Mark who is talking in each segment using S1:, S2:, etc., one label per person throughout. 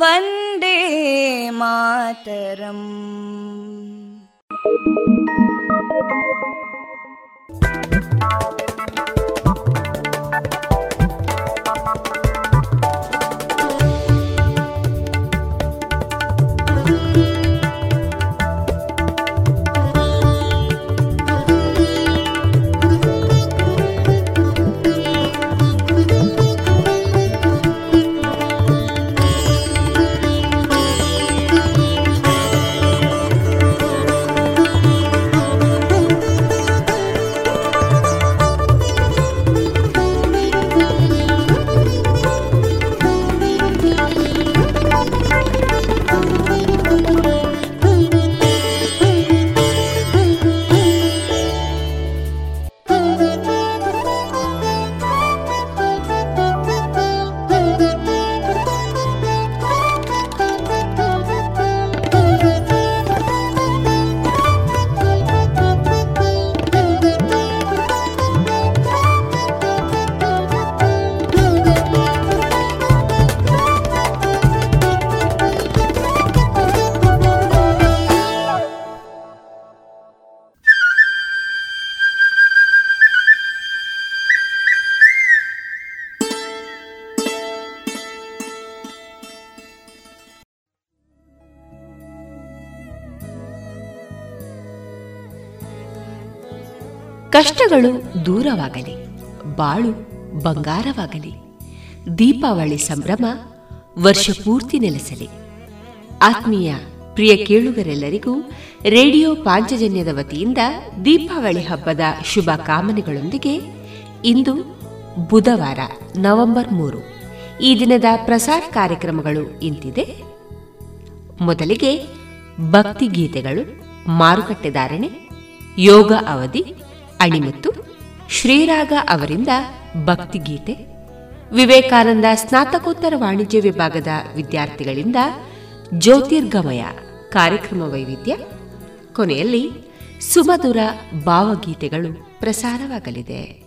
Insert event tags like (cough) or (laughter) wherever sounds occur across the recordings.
S1: वन्दे मातरम्
S2: ಕಷ್ಟಗಳು ದೂರವಾಗಲಿ, ಬಾಳು ಬಂಗಾರವಾಗಲಿ, ದೀಪಾವಳಿ ಸಂಭ್ರಮ ವರ್ಷ ಪೂರ್ತಿ ನೆಲೆಸಲಿ. ಆತ್ಮೀಯ ಪ್ರಿಯ ಕೇಳುಗರೆಲ್ಲರಿಗೂ ರೇಡಿಯೋ ಪಾಂಚಜನ್ಯದ ವತಿಯಿಂದ ದೀಪಾವಳಿ ಹಬ್ಬದ ಶುಭ ಕಾಮನೆಗಳೊಂದಿಗೆ ಇಂದು ಬುಧವಾರ ನವೆಂಬರ್ ಮೂರು. ಈ ದಿನದ ಪ್ರಸಾರ ಕಾರ್ಯಕ್ರಮಗಳು ಇಂತಿದೆ. ಮೊದಲಿಗೆ ಭಕ್ತಿ ಗೀತೆಗಳು, ಮಾರುಕಟ್ಟೆ ಧಾರಣೆ, ಯೋಗ ಅವಧಿ ಅಣಿಮುತ್ತು, ಶ್ರೀರಾಗ ಅವರಿಂದ ಭಕ್ತಿಗೀತೆ, ವಿವೇಕಾನಂದ ಸ್ನಾತಕೋತ್ತರ ವಾಣಿಜ್ಯ ವಿಭಾಗದ ವಿದ್ಯಾರ್ಥಿಗಳಿಂದ ಜ್ಯೋತಿರ್ಗಮಯ ಕಾರ್ಯಕ್ರಮ ವೈವಿಧ್ಯ, ಕೊನೆಯಲ್ಲಿ ಸುಮಧುರ ಭಾವಗೀತೆಗಳು ಪ್ರಸಾರವಾಗಲಿದೆ.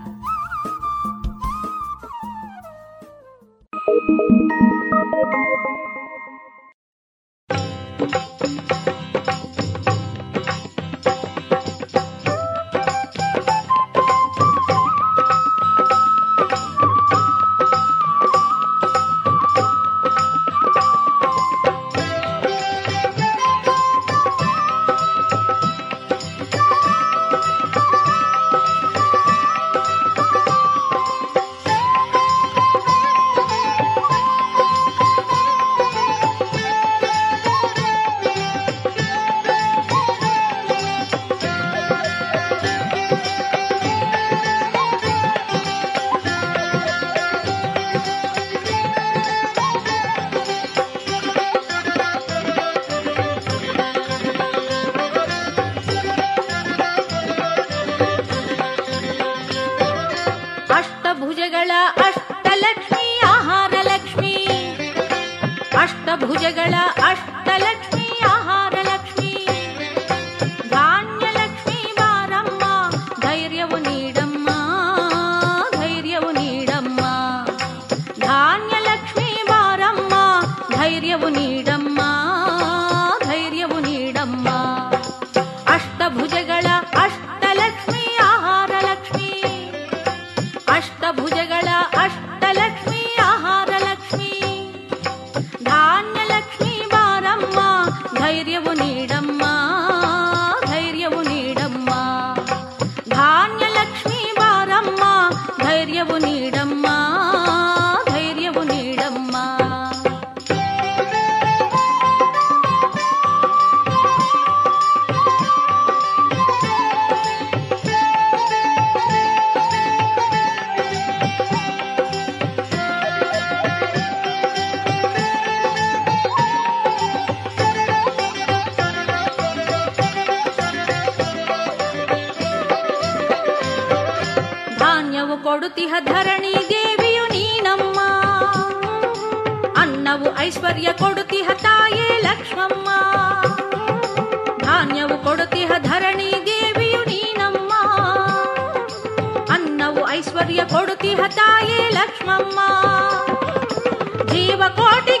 S3: ಧಾನ್ಯವು
S4: ಕೊಡುತ್ತಿಹ ಧರಣಿ ದೇವಿಯು ನೀನಮ್ಮ. ಅನ್ನವು ಐಶ್ವರ್ಯ ಕೊಡುತ್ತಿಹ ತಾಯೇ ಲಕ್ಷ್ಮಮ್ಮ. ಧಾನ್ಯವು ಕೊಡುತ್ತಿಹ ಧರಣಿ ದೇವಿಯು ನೀನಮ್ಮ. ಅನ್ನವು ಐಶ್ವರ್ಯ ಕೊಡುತ್ತಿಹ ತಾಯೇ ಲಕ್ಷ್ಮಮ್ಮ. ಜೀವ
S3: ಕೋಟಿ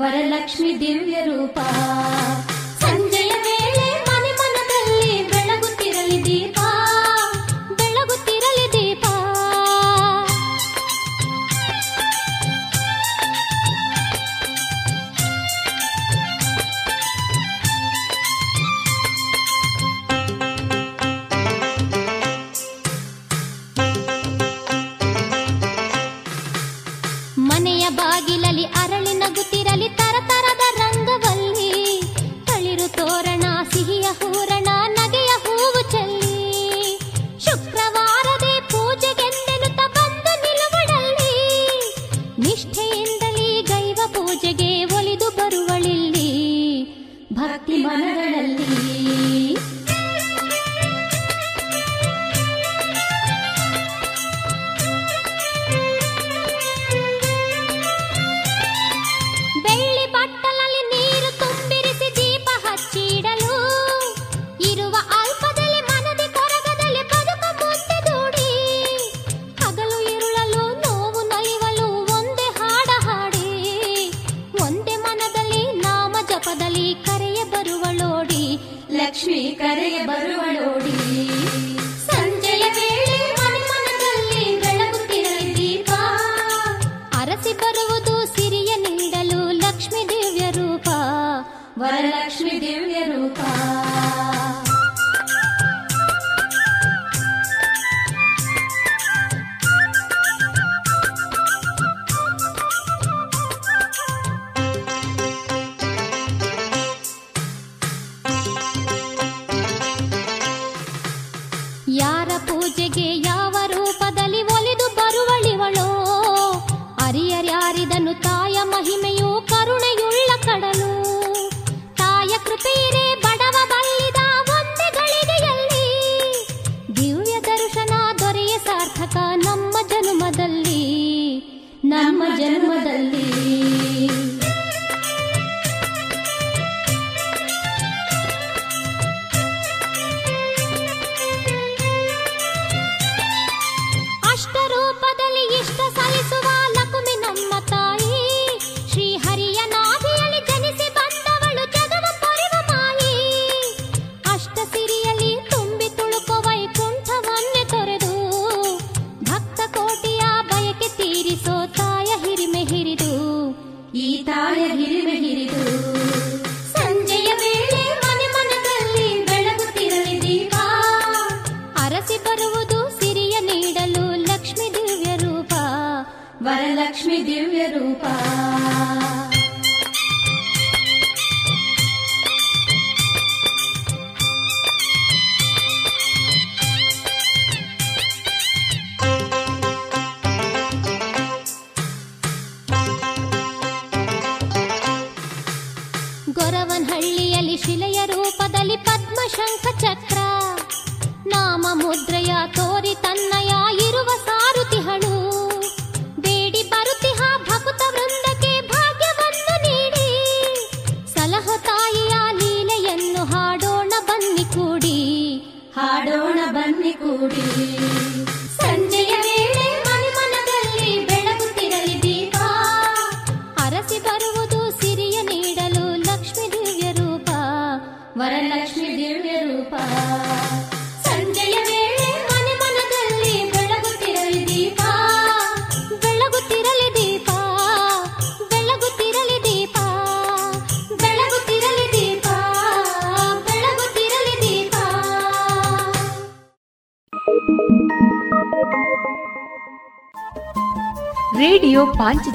S5: వరలక్ష్మి దివ్య రూపా
S6: సంజయ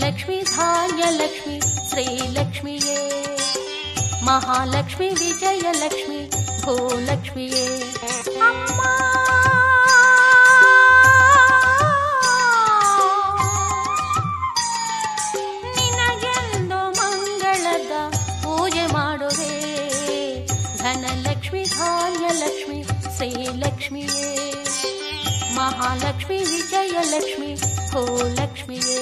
S7: ಧನಲಕ್ಷ್ಮಿ ಧಾನ್ಯಲಕ್ಷ್ಮಿ ಶ್ರೀಲಕ್ಷ್ಮಿಯೇ ಮಹಾಲಕ್ಷ್ಮಿ ವಿಜಯಲಕ್ಷ್ಮಿ ಭೂಲಕ್ಷ್ಮಿಯೇ ಅಮ್ಮ! ನಿನಗೆಂದು ಮಂಗಳದ ಪೂಜೆ ಮಾಡುವೆ. ಧನಲಕ್ಷ್ಮಿ ಧಾನ್ಯಲಕ್ಷ್ಮಿ ಶ್ರೀಲಕ್ಷ್ಮಿಯೇ ಮಹಾಲಕ್ಷ್ಮಿ ವಿಜಯಲಕ್ಷ್ಮಿ ಭೂಲಕ್ಷ್ಮಿಯೇ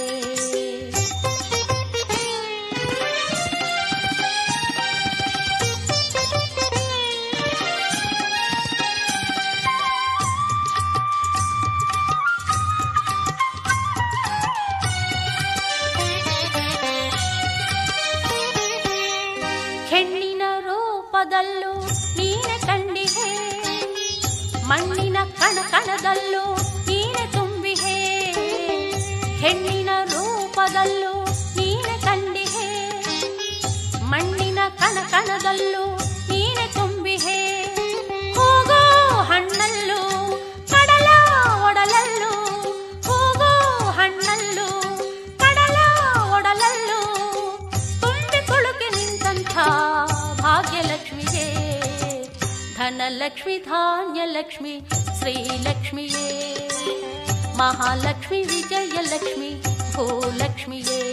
S7: ಕಣ ಕಣದಲ್ಲೂ ನೀನೆ ತುಂಬಿಹೆ ಹೋಗೋ ಹಣ್ಣಲ್ಲೂ ಕಡಲ ಒಡಲಲ್ಲೂ ಹೋಗೋ ಹಣ್ಣಲ್ಲೂ ಕಡಲ ಒಡಲಲ್ಲೂ ತುಂಬಿ ತುಳುಕಿ ನಿಂತಂಥ ಭಾಗ್ಯಲಕ್ಷ್ಮಿಗೆ ಧನಲಕ್ಷ್ಮಿ ಧಾನ್ಯಲಕ್ಷ್ಮಿ ಶ್ರೀಲಕ್ಷ್ಮಿಯೇ ಮಹಾಲಕ್ಷ್ಮಿ ವಿಜಯಲಕ್ಷ್ಮಿ ಭೂಲಕ್ಷ್ಮಿಯೇ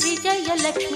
S7: ಮಹಾಲಕ್ಷ್ಮಿ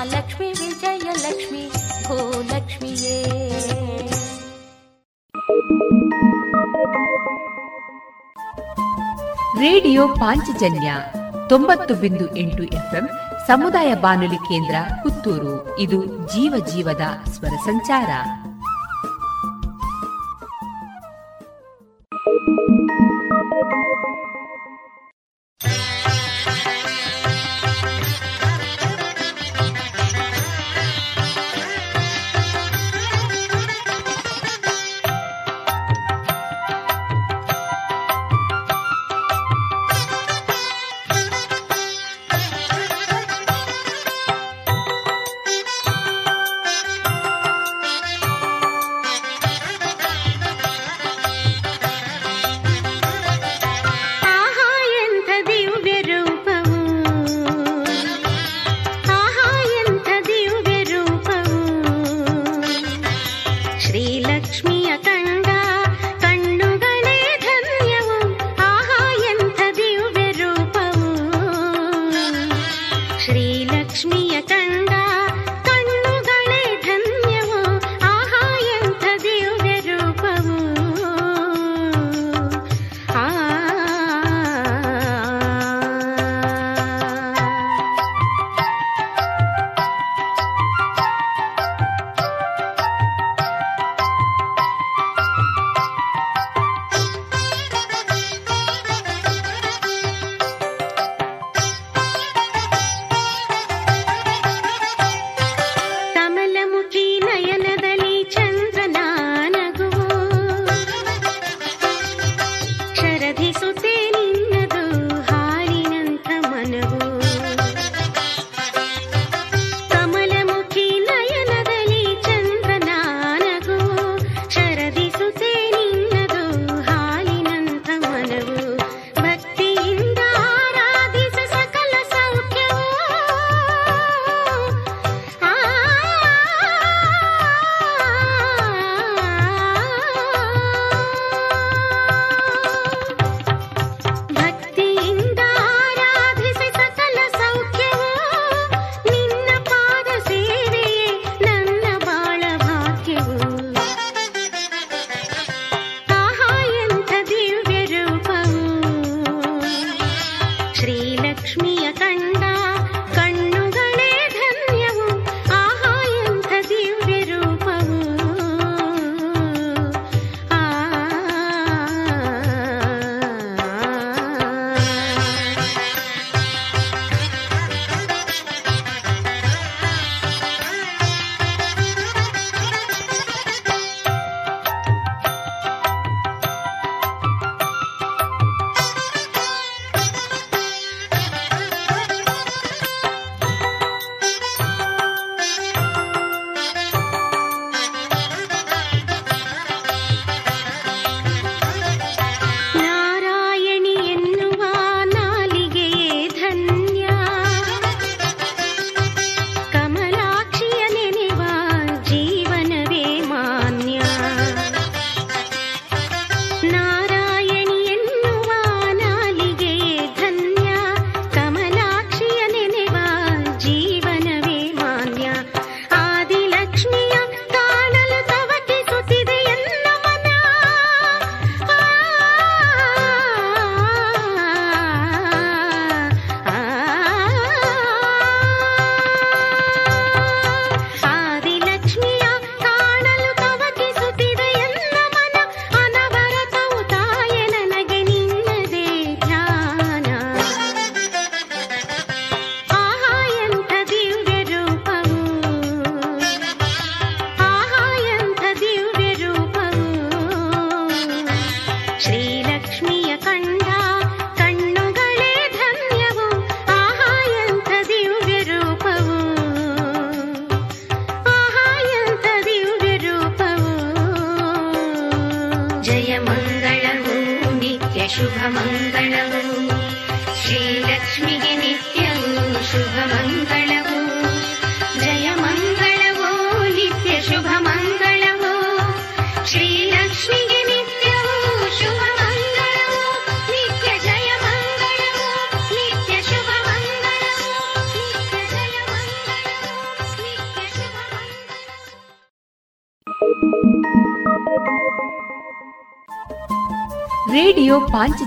S7: ಮಹಾಲಕ್ಷ್ಮಿ ವಿಜಯಲಕ್ಷ್ಮಿ ಭೂಲಕ್ಷ್ಮಿಯೇ
S6: ರೇಡಿಯೋ ಪಾಂಚಜನ್ಯ ತೊಂಬತ್ತು ಬಿಂದು ಎಂಟು ಎಫ್ಎಂ, ಸಮುದಾಯ ಬಾನುಲಿ ಕೇಂದ್ರ ಪುತ್ತೂರು. ಇದು ಜೀವ ಜೀವದ ಸ್ವರ ಸಂಚಾರ.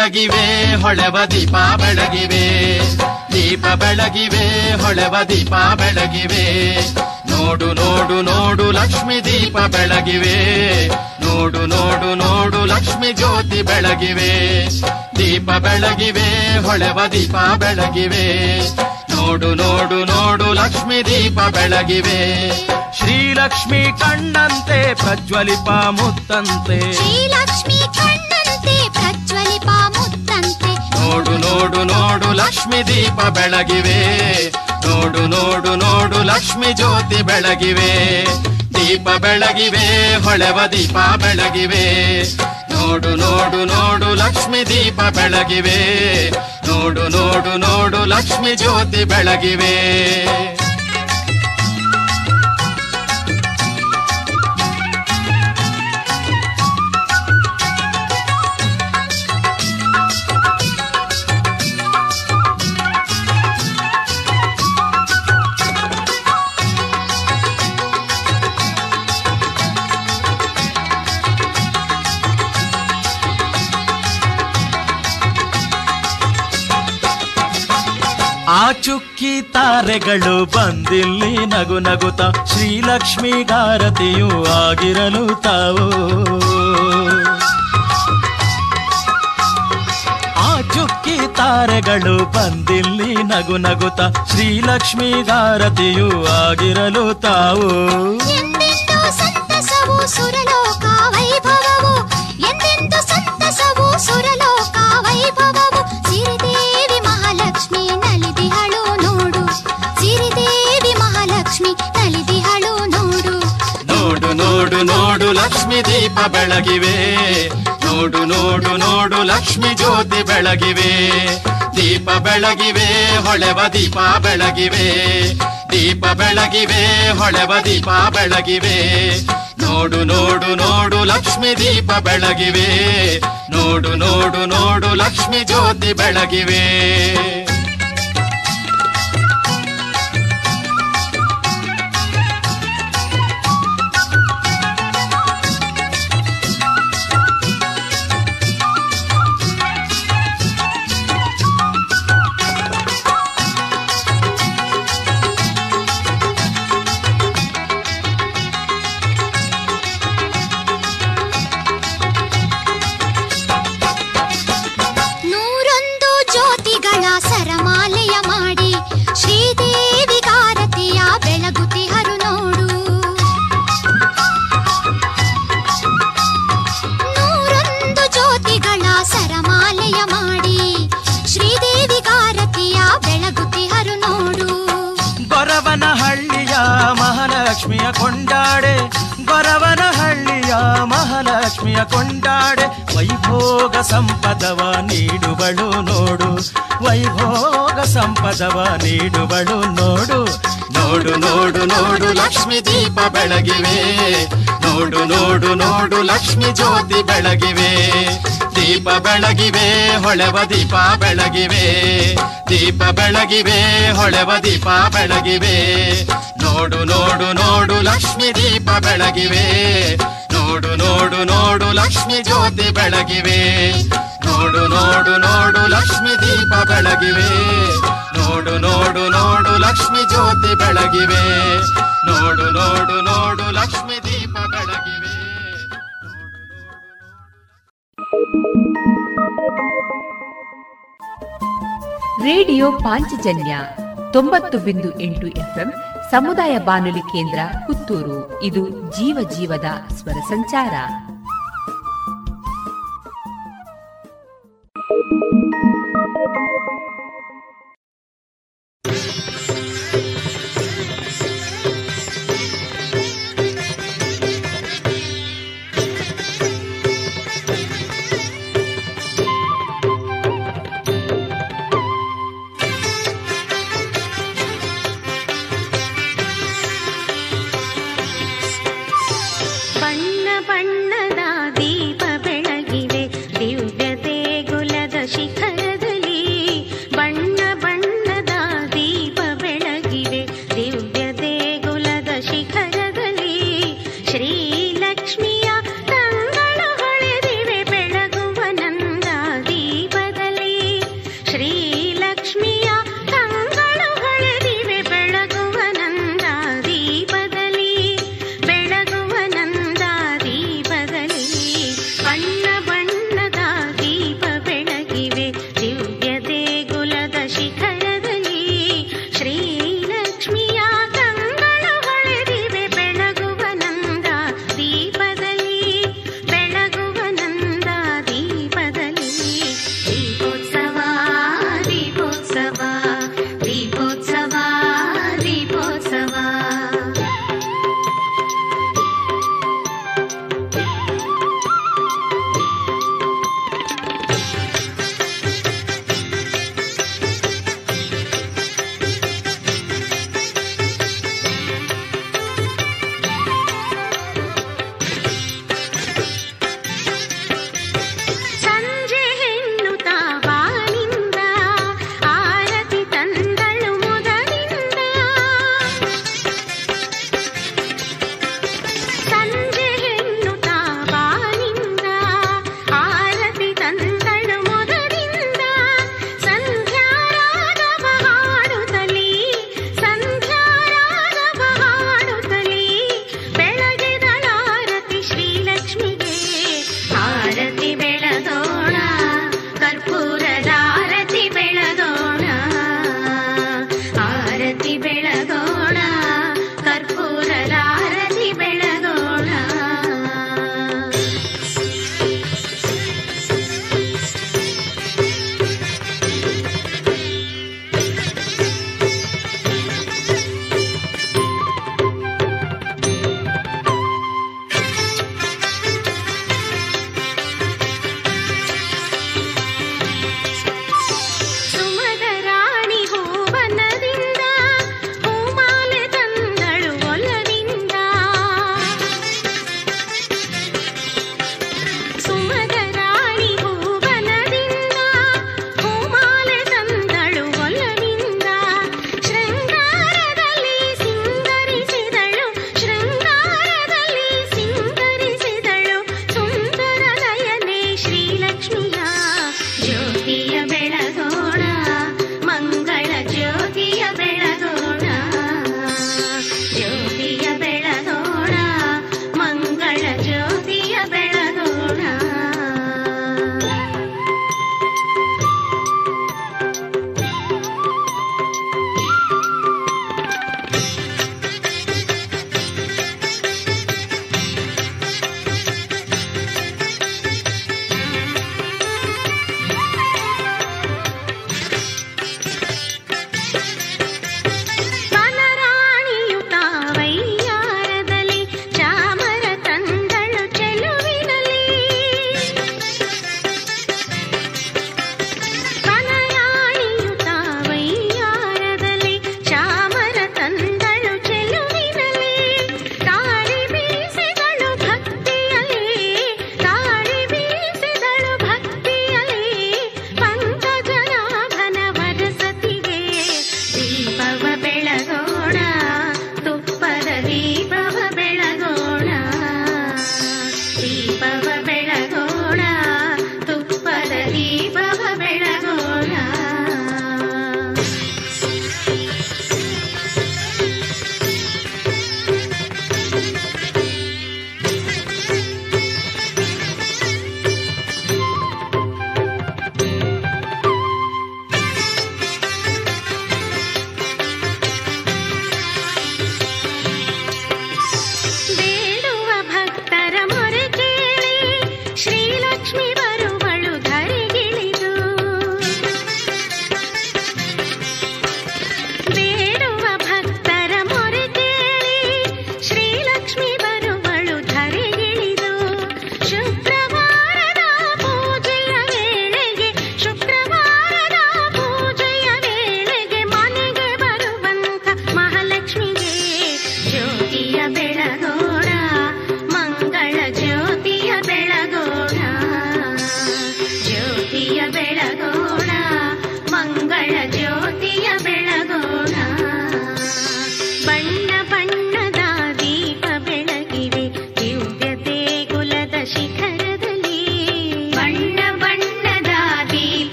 S8: ಬೆಳಗಿವೆ, ಹೊಳೆವ ದೀಪ ಬೆಳಗಿವೆ. ದೀಪ ಬೆಳಗಿವೆ, ಹೊಳೆವ ದೀಪ ಬೆಳಗಿವೆ. ನೋಡು ನೋಡು ನೋಡು ಲಕ್ಷ್ಮಿ ದೀಪ ಬೆಳಗಿವೆ. ನೋಡು ನೋಡು ನೋಡು ಲಕ್ಷ್ಮಿ ಜ್ಯೋತಿ ಬೆಳಗಿವೆ. ದೀಪ ಬೆಳಗಿವೆ, ಹೊಳೆವ ದೀಪ ಬೆಳಗಿವೆ. ನೋಡು ನೋಡು ನೋಡು ಲಕ್ಷ್ಮಿ ದೀಪ ಬೆಳಗಿವೆ. ಶ್ರೀಲಕ್ಷ್ಮಿ ಕಣ್ಣಂತೆ, ಪ್ರಜ್ವಲಿಪ ಮುತ್ತಂತೆ. ನೋಡು ನೋಡು ನೋಡು, ಲಕ್ಷ್ಮಿ ದೀಪ ಬೆಳಗಿವೆ. ನೋಡು ನೋಡು ನೋಡು, ಲಕ್ಷ್ಮಿ ಜ್ಯೋತಿ ಬೆಳಗಿವೆ. ದೀಪ ಬೆಳಗಿವೆ, ಹೊಳೆವ ದೀಪ ಬೆಳಗಿವೆ. ನೋಡು ನೋಡು ನೋಡು, ಲಕ್ಷ್ಮಿ ದೀಪ ಬೆಳಗಿವೆ. ನೋಡು ನೋಡು ನೋಡು, ಲಕ್ಷ್ಮಿ ಜ್ಯೋತಿ ಬೆಳಗಿವೆ.
S9: ಚುಕ್ಕಿ ತಾರೆಗಳು ಬಂದಿಲ್ಲಿ ನಗು ನಗುತ್ತ ಶ್ರೀಲಕ್ಷ್ಮಿಗಾರತಿಯು ಆಗಿರಲು ತಾವು. ಆ ಚುಕ್ಕಿ ತಾರೆಗಳು ಬಂದಿಲ್ಲಿ ನಗು ನಗುತ್ತ ಶ್ರೀಲಕ್ಷ್ಮಿಗಾರತಿಯು ಆಗಿರಲು ತಾವು.
S5: ನೋಡು
S8: ಲಕ್ಷ್ಮಿ ದೀಪ ಬೆಳಗಿವೆ. ನೋಡು ನೋಡು ನೋಡು ಲಕ್ಷ್ಮಿ ಜ್ಯೋತಿ ಬೆಳಗಿವೆ. ದೀಪ ಬೆಳಗಿವೆ, ಹೊಳೆವ ದೀಪ ಬೆಳಗಿವೆ. ದೀಪ ಬೆಳಗಿವೆ, ಹೊಳೆವ ದೀಪ ಬೆಳಗಿವೆ. ನೋಡು ನೋಡು ನೋಡು ಲಕ್ಷ್ಮಿ ದೀಪ ಬೆಳಗಿವೆ. ನೋಡು ನೋಡು ನೋಡು ಲಕ್ಷ್ಮಿ ಜ್ಯೋತಿ ಬೆಳಗಿವೆ.
S9: ಸಂಪದವ ನೀಡುವಳು ನೋಡು ನೋಡು
S8: ನೋಡು ನೋಡು ಲಕ್ಷ್ಮಿ ದೀಪ ಬೆಳಗಿವೆ. ನೋಡು ನೋಡು ನೋಡು ಲಕ್ಷ್ಮಿ ಜ್ಯೋತಿ ಬೆಳಗಿವೆ. ದೀಪ ಬೆಳಗಿವೆ, ಹೊಳೆವ ದೀಪ ಬೆಳಗಿವೆ. ದೀಪ ಬೆಳಗಿವೆ, ಹೊಳೆವ ದೀಪ ಬೆಳಗಿವೆ. ನೋಡು ನೋಡು ನೋಡು ಲಕ್ಷ್ಮಿ ದೀಪ ಬೆಳಗಿವೆ. ನೋಡು ನೋಡು ನೋಡು ಲಕ್ಷ್ಮಿ ಜ್ಯೋತಿ ಬೆಳಗಿವೆ. ನೋಡು ನೋಡು ನೋಡು ಲಕ್ಷ್ಮಿ ದೀಪ ಬೆಳಗಿವೆ. ನೋಡು ನೋಡು ನೋಡು, ಲಕ್ಷ್ಮಿ ಜ್ಯೋತಿ ಬೆಳಗಿವೆ. ನೋಡು ನೋಡು ನೋಡು, ಲಕ್ಷ್ಮಿ ದೀಪ ಬೆಳಗಿವೆ.
S6: ರೇಡಿಯೋ ಪಾಂಚಜನ್ಯ ತೊಂಬತ್ತು ಬಿಂದು ಎಂಟು ಎಫ್ಎಂ ಸಮುದಾಯ ಬಾನುಲಿ ಕೇಂದ್ರ ಪುತ್ತೂರು. ಇದು ಜೀವ ಜೀವದ ಸ್ವರ ಸಂಚಾರ.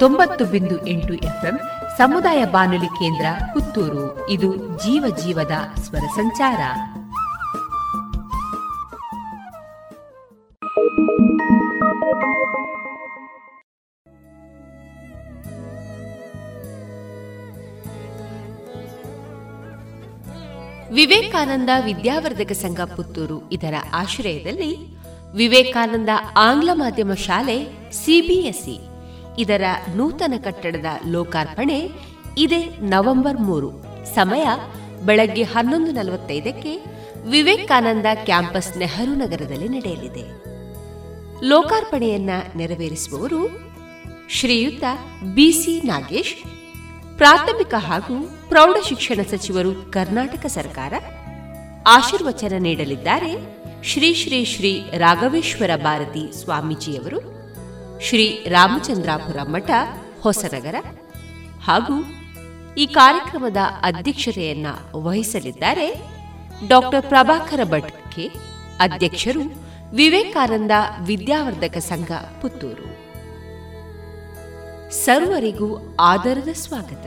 S2: ತೊಂಬತ್ತು ಬಿಂದು ಎಂಟು ಎಫ್ಎಂ ಸಮುದಾಯ ಬಾನುಲಿ ಕೇಂದ್ರ ಪುತ್ತೂರು. ಇದು ಜೀವ ಜೀವದ ಸ್ವರ ಸಂಚಾರ. ವಿವೇಕಾನಂದ ವಿದ್ಯಾವರ್ಧಕ ಸಂಘ ಪುತ್ತೂರು. ಇದರ ಆಶ್ರಯದಲ್ಲಿ ವಿವೇಕಾನಂದ ಆಂಗ್ಲ ಮಾಧ್ಯಮ ಶಾಲೆ ಸಿಬಿಎಸ್ಇ ಇದರ ನೂತನ ಕಟ್ಟಡದ ಲೋಕಾರ್ಪಣೆ ಇದೇ ನವೆಂಬರ್ ಮೂರು. ಸಮಯ ಬೆಳಗ್ಗೆ ಹನ್ನೊಂದು ನಲವತ್ತೈದಕ್ಕೆ ವಿವೇಕಾನಂದ ಕ್ಯಾಂಪಸ್ ನೆಹರು ನಗರದಲ್ಲಿ ನಡೆಯಲಿದೆ. ಲೋಕಾರ್ಪಣೆಯನ್ನ ನೆರವೇರಿಸುವವರು ಶ್ರೀಯುತ ಬಿಸಿ ನಾಗೇಶ್, ಪ್ರಾಥಮಿಕ ಹಾಗೂ ಪ್ರೌಢ ಶಿಕ್ಷಣ ಸಚಿವರು ಕರ್ನಾಟಕ ಸರ್ಕಾರ ಆಶೀರ್ವಚನ ನೀಡಲಿದ್ದಾರೆ ಶ್ರೀ ಶ್ರೀ ಶ್ರೀ ರಾಘವೇಶ್ವರ ಭಾರತಿ ಸ್ವಾಮೀಜಿಯವರು. ಶ್ರೀ ರಾಮಚಂದ್ರಾಪುರ ಮಠ, ಹೊಸನಗರ. ಹಾಗೂ ಈ ಕಾರ್ಯಕ್ರಮದ ಅಧ್ಯಕ್ಷತೆಯನ್ನ ವಹಿಸಲಿದ್ದಾರೆ ಡಾಕ್ಟರ್ ಪ್ರಭಾಕರ ಭಟ್ ಅಧ್ಯಕ್ಷರು ವಿವೇಕಾನಂದ ವಿದ್ಯಾವರ್ಧಕ ಸಂಘ, ಪುತ್ತೂರು. ಸರ್ವರಿಗೂ ಆದರದ ಸ್ವಾಗತ.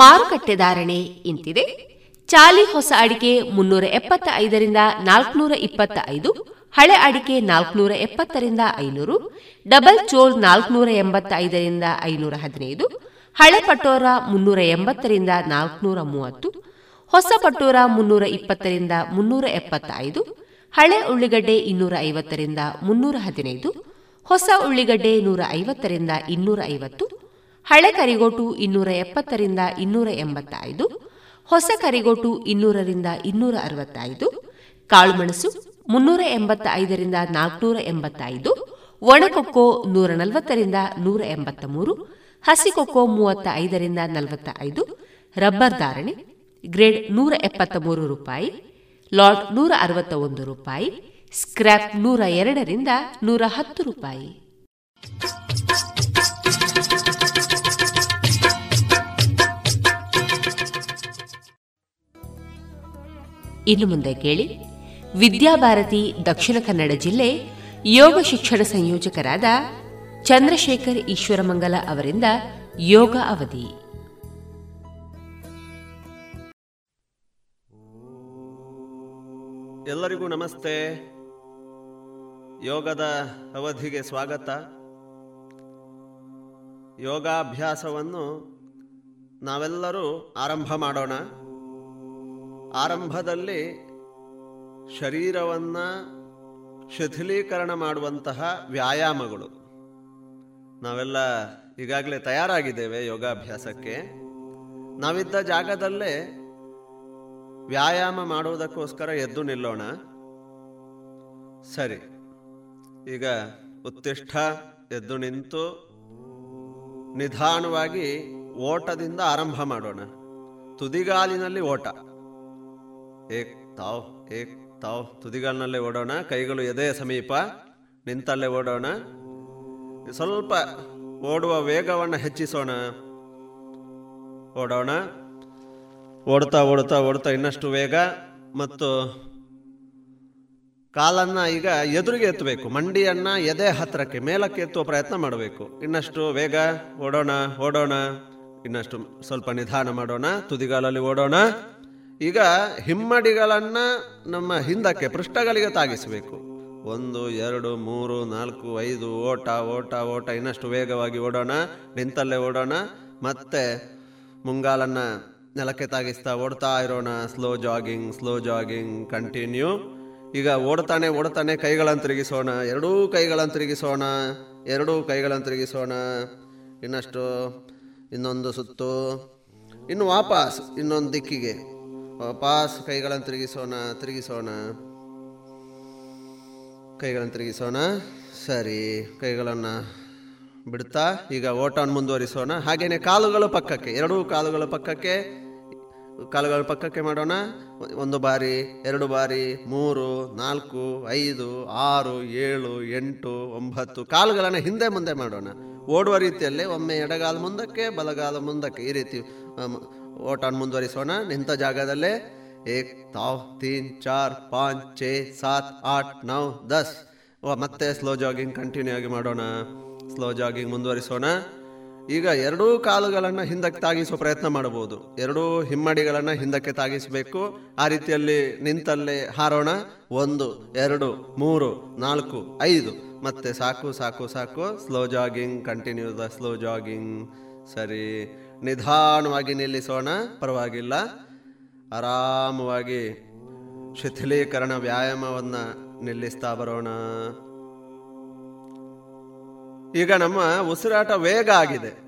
S2: ಮಾರುಕಟ್ಟೆ ಧಾರಣೆ ಇಂತಿದೆ. ಚಾಲಿ ಹೊಸ ಅಡಿಕೆ ಮುನ್ನೂರ ಎಪ್ಪತ್ತ ಐದರಿಂದ ನಾಲ್ಕುನೂರ ಇಪ್ಪತ್ತ ಐದು ಹಳೆ ಅಡಿಕೆ ನಾಲ್ಕುನೂರ ಎಪ್ಪತ್ತರಿಂದ ಐನೂರು, ಡಬಲ್ ಚೋಲ್ ನಾಲ್ಕುನೂರ ಎಂಬತ್ತ ಐದರಿಂದ ಐನೂರ ಹದಿನೈದು, ಹಳೆ ಪಟೋರ ಮುನ್ನೂರ ಎಂಬತ್ತರಿಂದ ನಾಲ್ಕುನೂರ ಮೂವತ್ತು, ಹೊಸ ಪಟೋರ ಮುನ್ನೂರ ಇಪ್ಪತ್ತರಿಂದ ಮುನ್ನೂರ ಎಪ್ಪತ್ತ ಐದು ಹಳೆ ಉಳ್ಳಿಗಡ್ಡೆ ಇನ್ನೂರ ಐವತ್ತರಿಂದ ಮುನ್ನೂರ ಹದಿನೈದು, ಹೊಸ ಉಳ್ಳಿಗಡ್ಡೆ ನೂರ ಐವತ್ತರಿಂದ ಇನ್ನೂರ ಐವತ್ತು ಹಳೆ ಕರಿಗೋಟು ಇನ್ನೂರ ಎಪ್ಪತ್ತರಿಂದ ಇನ್ನೂರ ಎಂಬತ್ತ ಐದು ಹೊಸ ಕರಿಗೋಟು ಇನ್ನೂರರಿಂದ ಇನ್ನೂರ ಅರವತ್ತೈದು, ಕಾಳುಮೆಣಸು ಮುನ್ನೂರ ಎಂಬತ್ತ ಐದರಿಂದ ನಾಲ್ಕುನೂರ ಎಂಬತ್ತೈದು, ಒಣಕೊಕ್ಕೋ ನೂರ ನಲವತ್ತರಿಂದ ನೂರ ಎಂಬತ್ತ ಮೂರು ಹಸಿಕೊಕ್ಕೋ ಮೂವತ್ತ ಐದರಿಂದ ನಲವತ್ತ ಐದು ರಬ್ಬರ್ ಧಾರಣೆ ಗ್ರೇಡ್ ನೂರ ಎಪ್ಪತ್ತ ಮೂರು ರೂಪಾಯಿ, ಲಾಟ್ ನೂರ ಅರವತ್ತ ಒಂದು ರೂಪಾಯಿ, ಸ್ಕ್ರ್ಯಾಪ್ ನೂರ ಎರಡರಿಂದ ನೂರ ಹತ್ತು ರೂಪಾಯಿ. ಇನ್ನು ಮುಂದೆ ಕೇಳಿ. ವಿದ್ಯಾಭಾರತಿ ದಕ್ಷಿಣ ಕನ್ನಡ ಜಿಲ್ಲೆ ಯೋಗ ಶಿಕ್ಷಣ ಸಂಯೋಜಕರಾದ ಚಂದ್ರಶೇಖರ್ ಈಶ್ವರಮಂಗಲ ಅವರಿಂದ ಯೋಗ ಅವಧಿ.
S10: ಎಲ್ಲರಿಗೂ ನಮಸ್ತೆ. ಯೋಗದ ಅವಧಿಗೆ ಸ್ವಾಗತ. ಯೋಗಾಭ್ಯಾಸವನ್ನು ನಾವೆಲ್ಲರೂ ಆರಂಭ ಮಾಡೋಣ. ಆರಂಭದಲ್ಲಿ ಶರೀರವನ್ನು ಶಿಥಿಲೀಕರಣ ಮಾಡುವಂತಹ ವ್ಯಾಯಾಮಗಳು. ನಾವೆಲ್ಲ ಈಗಾಗಲೇ ತಯಾರಾಗಿದ್ದೇವೆ ಯೋಗಾಭ್ಯಾಸಕ್ಕೆ. ನಾವಿದ್ದ ಜಾಗದಲ್ಲೇ ವ್ಯಾಯಾಮ ಮಾಡುವುದಕ್ಕೋಸ್ಕರ ಎದ್ದು ನಿಲ್ಲೋಣ. ಸರಿ. ಈಗ ಉತ್ತಿಷ್ಠ ಎದ್ದು ನಿಂತು ನಿಧಾನವಾಗಿ ಓಟದಿಂದ ಆರಂಭ ಮಾಡೋಣ. ತುದಿಗಾಲಿನಲ್ಲಿ ಓಟ. ಏಕ್ ತಾವ್ ಏಕ್ ತಾವ್. ತುದಿಗಾಲಿನಲ್ಲೇ ಓಡೋಣ, ಕೈಗಳು ಎದೆ ಸಮೀಪ. ನಿಂತಲ್ಲೇ ಓಡೋಣ. ಸ್ವಲ್ಪ ಓಡುವ ವೇಗವನ್ನು ಹೆಚ್ಚಿಸೋಣ. ಓಡೋಣ. ಓಡ್ತಾ ಓಡ್ತಾ ಓಡ್ತಾ ಇನ್ನಷ್ಟು ವೇಗ ಮತ್ತು ಕಾಲನ್ನು ಈಗ ಎದುರಿಗೆ ಎತ್ತಬೇಕು. ಮಂಡಿಯನ್ನು ಎದೆ ಹತ್ತಿರಕ್ಕೆ ಮೇಲಕ್ಕೆ ಎತ್ತುವ ಪ್ರಯತ್ನ ಮಾಡಬೇಕು. ಇನ್ನಷ್ಟು ವೇಗ, ಓಡೋಣ ಓಡೋಣ. ಇನ್ನಷ್ಟು ಸ್ವಲ್ಪ ನಿಧಾನ ಮಾಡೋಣ. ತುದಿಗಾಲಲ್ಲಿ ಓಡೋಣ. ಈಗ ಹಿಮ್ಮಡಿಗಳನ್ನು ನಮ್ಮ ಹಿಂದಕ್ಕೆ ಪೃಷ್ಠಗಳಿಗೆ ತಾಗಿಸಬೇಕು. ಒಂದು, ಎರಡು, ಮೂರು, ನಾಲ್ಕು, ಐದು, ಓಟ ಓಟ ಓಟ, ಇನ್ನಷ್ಟು ವೇಗವಾಗಿ ಓಡೋಣ ನಿಂತಲ್ಲೇ ಓಡೋಣ, ಮತ್ತೆ ಮುಂಗಾಲನ್ನು ನೆಲಕ್ಕೆ ತಾಗಿಸ್ತಾ ಓಡ್ತಾ ಇರೋಣ. Slow jogging slow jogging continue ಈಗ ಓಡ್ತಾನೆ ಓಡ್ತಾನೆ ಕೈಗಳನ್ನು ತಿರುಗಿಸೋಣ. ಎರಡೂ ಕೈಗಳನ್ನು ತಿರುಗಿಸೋಣ, ಎರಡೂ ಕೈಗಳನ್ನು ತಿರುಗಿಸೋಣ. ಇನ್ನಷ್ಟು, ಇನ್ನೊಂದು ಸುತ್ತು, ಇನ್ನು ವಾಪಸ್ ಇನ್ನೊಂದು ದಿಕ್ಕಿಗೆ. ವಾಪಸ್ ಕೈಗಳನ್ನು ತಿರುಗಿಸೋಣ ತಿರುಗಿಸೋಣ. ಕೈಗಳನ್ನು ತಿರುಗಿಸೋಣ. ಸರಿ, ಕೈಗಳನ್ನು ಬಿಡ್ತಾ, ಈಗ ಓಟವನ್ನು ಮುಂದುವರಿಸೋಣ. ಹಾಗೆಯೇ ಕಾಲುಗಳು ಪಕ್ಕಕ್ಕೆ, ಎರಡೂ ಕಾಲುಗಳು ಪಕ್ಕಕ್ಕೆ, ಕಾಲುಗಳ ಪಕ್ಕಕ್ಕೆ ಮಾಡೋಣ. ಒಂದು ಬಾರಿ, ಎರಡು ಬಾರಿ, ಮೂರು, ನಾಲ್ಕು, ಐದು, ಆರು, ಏಳು, ಎಂಟು, ಒಂಬತ್ತು ಕಾಲುಗಳನ್ನು ಹಿಂದೆ ಮುಂದೆ ಮಾಡೋಣ. ಓಡುವ ರೀತಿಯಲ್ಲಿ ಒಮ್ಮೆ ಎಡಗಾಲ ಮುಂದಕ್ಕೆ, ಬಲಗಾಲ ಮುಂದಕ್ಕೆ ಈ ರೀತಿ ಓಟವನ್ನು ಮುಂದುವರಿಸೋಣ. ನಿಂತ ಜಾಗದಲ್ಲೇ ಏಕ್ ತಾವ್, ತೀನ್, ಚಾರ್, ಪಾಂಚ್, ಛೇ, ಸಾತ್, ಆಟ್ ನೌ ದಸ್. ಮತ್ತೆ ಸ್ಲೋ ಜಾಗಿಂಗ್ ಕಂಟಿನ್ಯೂ ಆಗಿ ಮಾಡೋಣ. ಸ್ಲೋ ಜಾಗಿಂಗ್ ಮುಂದುವರಿಸೋಣ. ಈಗ ಎರಡೂ ಕಾಲುಗಳನ್ನು ಹಿಂದಕ್ಕೆ ತಾಗಿಸುವ ಪ್ರಯತ್ನ ಮಾಡಬಹುದು. ಎರಡೂ ಹಿಮ್ಮಡಿಗಳನ್ನು ಹಿಂದಕ್ಕೆ ತಾಗಿಸಬೇಕು. ಆ ರೀತಿಯಲ್ಲಿ ನಿಂತಲ್ಲೇ ಹಾರೋಣ. ಒಂದು, ಎರಡು, ಮೂರು, ನಾಲ್ಕು, ಐದು. ಮತ್ತೆ ಸಾಕು ಸಾಕು ಸಾಕು. Slow jogging, continue the slow jogging. ಸರಿ. ನಿಧಾನವಾಗಿ ನಿಲ್ಲಿಸೋಣ. ಪರವಾಗಿಲ್ಲ. ಆರಾಮವಾಗಿ ಶಿಥಿಲೀಕರಣ ವ್ಯಾಯಾಮವನ್ನು ನಿಲ್ಲಿಸ್ತಾ ಬರೋಣ. ಈಗ ನಮ್ಮ ಉಸಿರಾಟ ವೇಗ ಆಗಿದೆ.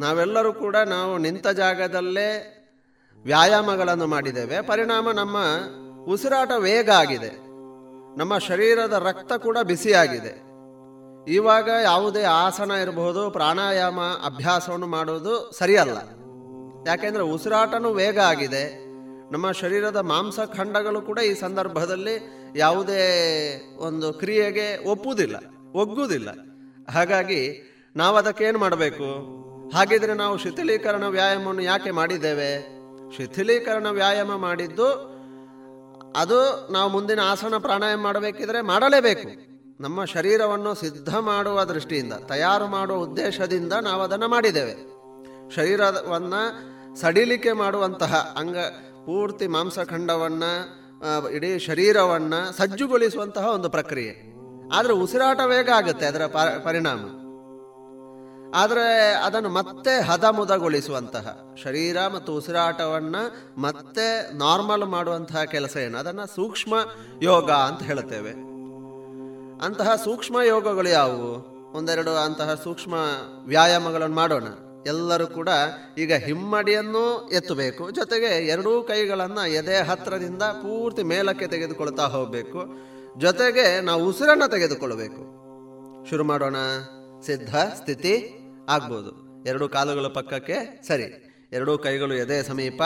S10: ನಾವೆಲ್ಲರೂ ಕೂಡ ನಾವು ನಿಂತ ಜಾಗದಲ್ಲೇ ವ್ಯಾಯಾಮಗಳನ್ನು ಮಾಡಿದ್ದೇವೆ. ಪರಿಣಾಮ ನಮ್ಮ ಉಸಿರಾಟ ವೇಗ ಆಗಿದೆ. ನಮ್ಮ ಶರೀರದ ರಕ್ತ ಕೂಡ ಬಿಸಿಯಾಗಿದೆ. ಇವಾಗ ಯಾವುದೇ ಆಸನ ಇರಬಹುದು ಪ್ರಾಣಾಯಾಮ ಅಭ್ಯಾಸವನ್ನು ಮಾಡುವುದು ಸರಿಯಲ್ಲ. ಯಾಕೆಂದರೆ ಉಸಿರಾಟನೂ ವೇಗ ಆಗಿದೆ. ನಮ್ಮ ಶರೀರದ ಮಾಂಸಖಂಡಗಳು ಕೂಡ ಈ ಸಂದರ್ಭದಲ್ಲಿ ಯಾವುದೇ ಒಂದು ಕ್ರಿಯೆಗೆ ಒಪ್ಪುವುದಿಲ್ಲ, ಒಗ್ಗುವುದಿಲ್ಲ. ಹಾಗಾಗಿ ನಾವು ಅದಕ್ಕೇನು ಮಾಡಬೇಕು? ಹಾಗಿದ್ರೆ ನಾವು ಶಿಥಿಲೀಕರಣ ವ್ಯಾಯಾಮವನ್ನು ಯಾಕೆ ಮಾಡಿದ್ದೇವೆ? ಶಿಥಿಲೀಕರಣ ವ್ಯಾಯಾಮ ಮಾಡಿದ್ದು ಅದು ನಾವು ಮುಂದಿನ ಆಸನ ಪ್ರಾಣಾಯಾಮ ಮಾಡಬೇಕಿದ್ರೆ ಮಾಡಲೇಬೇಕು. ನಮ್ಮ ಶರೀರವನ್ನು ಸಿದ್ಧ ಮಾಡುವ ದೃಷ್ಟಿಯಿಂದ, ತಯಾರು ಮಾಡುವ ಉದ್ದೇಶದಿಂದ ನಾವು ಅದನ್ನು ಮಾಡಿದ್ದೇವೆ. ಶರೀರವನ್ನು ಸಡಿಲಿಕೆ ಮಾಡುವಂತಹ ಅಂಗ, ಪೂರ್ತಿ ಮಾಂಸಖಂಡವನ್ನು ಇಡೀ ಶರೀರವನ್ನು ಸಜ್ಜುಗೊಳಿಸುವಂತಹ ಒಂದು ಪ್ರಕ್ರಿಯೆ. ಆದರೆ ಉಸಿರಾಟ ವೇಗ ಆಗುತ್ತೆ ಅದರ ಪರಿಣಾಮ. ಆದರೆ ಅದನ್ನು ಮತ್ತೆ ಹದಮುದಗೊಳಿಸುವಂತಹ, ಶರೀರ ಮತ್ತು ಉಸಿರಾಟವನ್ನು ಮತ್ತೆ ನಾರ್ಮಲ್ ಮಾಡುವಂತಹ ಕೆಲಸ ಏನು? ಅದನ್ನು ಸೂಕ್ಷ್ಮ ಯೋಗ ಅಂತ ಹೇಳುತ್ತೇವೆ. ಅಂತಹ ಸೂಕ್ಷ್ಮ ಯೋಗಗಳು ಯಾವುವು? ಒಂದೆರಡು ಅಂತಹ ಸೂಕ್ಷ್ಮ ವ್ಯಾಯಾಮಗಳನ್ನು ಮಾಡೋಣ. ಎಲ್ಲರೂ ಕೂಡ ಈಗ ಹಿಮ್ಮಡಿಯನ್ನು ಎತ್ತಬೇಕು. ಜೊತೆಗೆ ಎರಡೂ ಕೈಗಳನ್ನು ಎದೆ ಹತ್ತಿರದಿಂದ ಪೂರ್ತಿ ಮೇಲಕ್ಕೆ ತೆಗೆದುಕೊಳ್ತಾ ಹೋಗಬೇಕು. ಜೊತೆಗೆ ನಾವು ಉಸಿರನ್ನು ತೆಗೆದುಕೊಳ್ಳಬೇಕು ಶುರು ಮಾಡೋಣ. ಸಿದ್ಧ, ಸ್ಥಿತಿ ಆಗ್ಬೋದು. ಎರಡು ಕಾಲುಗಳ ಪಕ್ಕಕ್ಕೆ ಸರಿ. ಎರಡೂ ಕೈಗಳು ಎದೆ ಸಮೀಪ.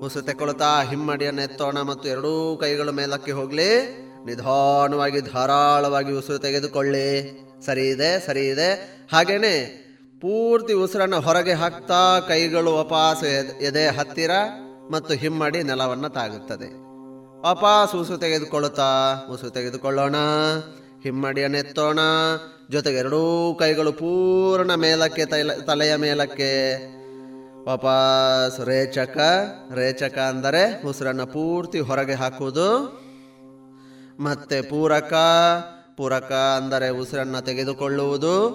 S10: ಉಸಿರು ತೆಕ್ಕೊಳ್ತಾ ಹಿಮ್ಮಡಿಯನ್ನು ಎತ್ತೋಣ ಮತ್ತು ಎರಡೂ ಕೈಗಳು ಮೇಲಕ್ಕೆ ಹೋಗಲಿ. ನಿಧಾನವಾಗಿ ಧಾರಾಳವಾಗಿ ಉಸಿರು ತೆಗೆದುಕೊಳ್ಳಿ. ಸರಿ ಇದೆ ಸರಿ ಇದೆ ಹಾಗೇನೆ ಪೂರ್ತಿ ಉಸಿರನ್ನು ಹೊರಗೆ ಹಾಕ್ತಾ ಕೈಗಳು ವಾಪಾಸ್ ಎದೆ ಹತ್ತಿರ ಮತ್ತು ಹಿಮ್ಮಡಿ ನೆಲವನ್ನು ತಾಗುತ್ತದೆ. ವಾಪಾಸ್ ಉಸಿರು ತೆಗೆದುಕೊಳ್ಳುತ್ತಾ, ಉಸಿರು ತೆಗೆದುಕೊಳ್ಳೋಣ ಹಿಮ್ಮಡಿಯನ್ನು ಎತ್ತೋಣ ಜೊತೆಗೆ ಎರಡೂ ಕೈಗಳು ಪೂರ್ಣ ಮೇಲಕ್ಕೆ, ತೈಲ ತಲೆಯ ಮೇಲಕ್ಕೆ ವಾಪಾಸ್ ರೇಚಕ ರೇಚಕ ಅಂದರೆ ಉಸಿರನ್ನು ಪೂರ್ತಿ ಹೊರಗೆ ಹಾಕುವುದು. ಮತ್ತೆ ಪೂರಕ ಪೂರಕ ಅಂದರೆ ಉಸಿರನ್ನು ತೆಗೆದುಕೊಳ್ಳುವುದು.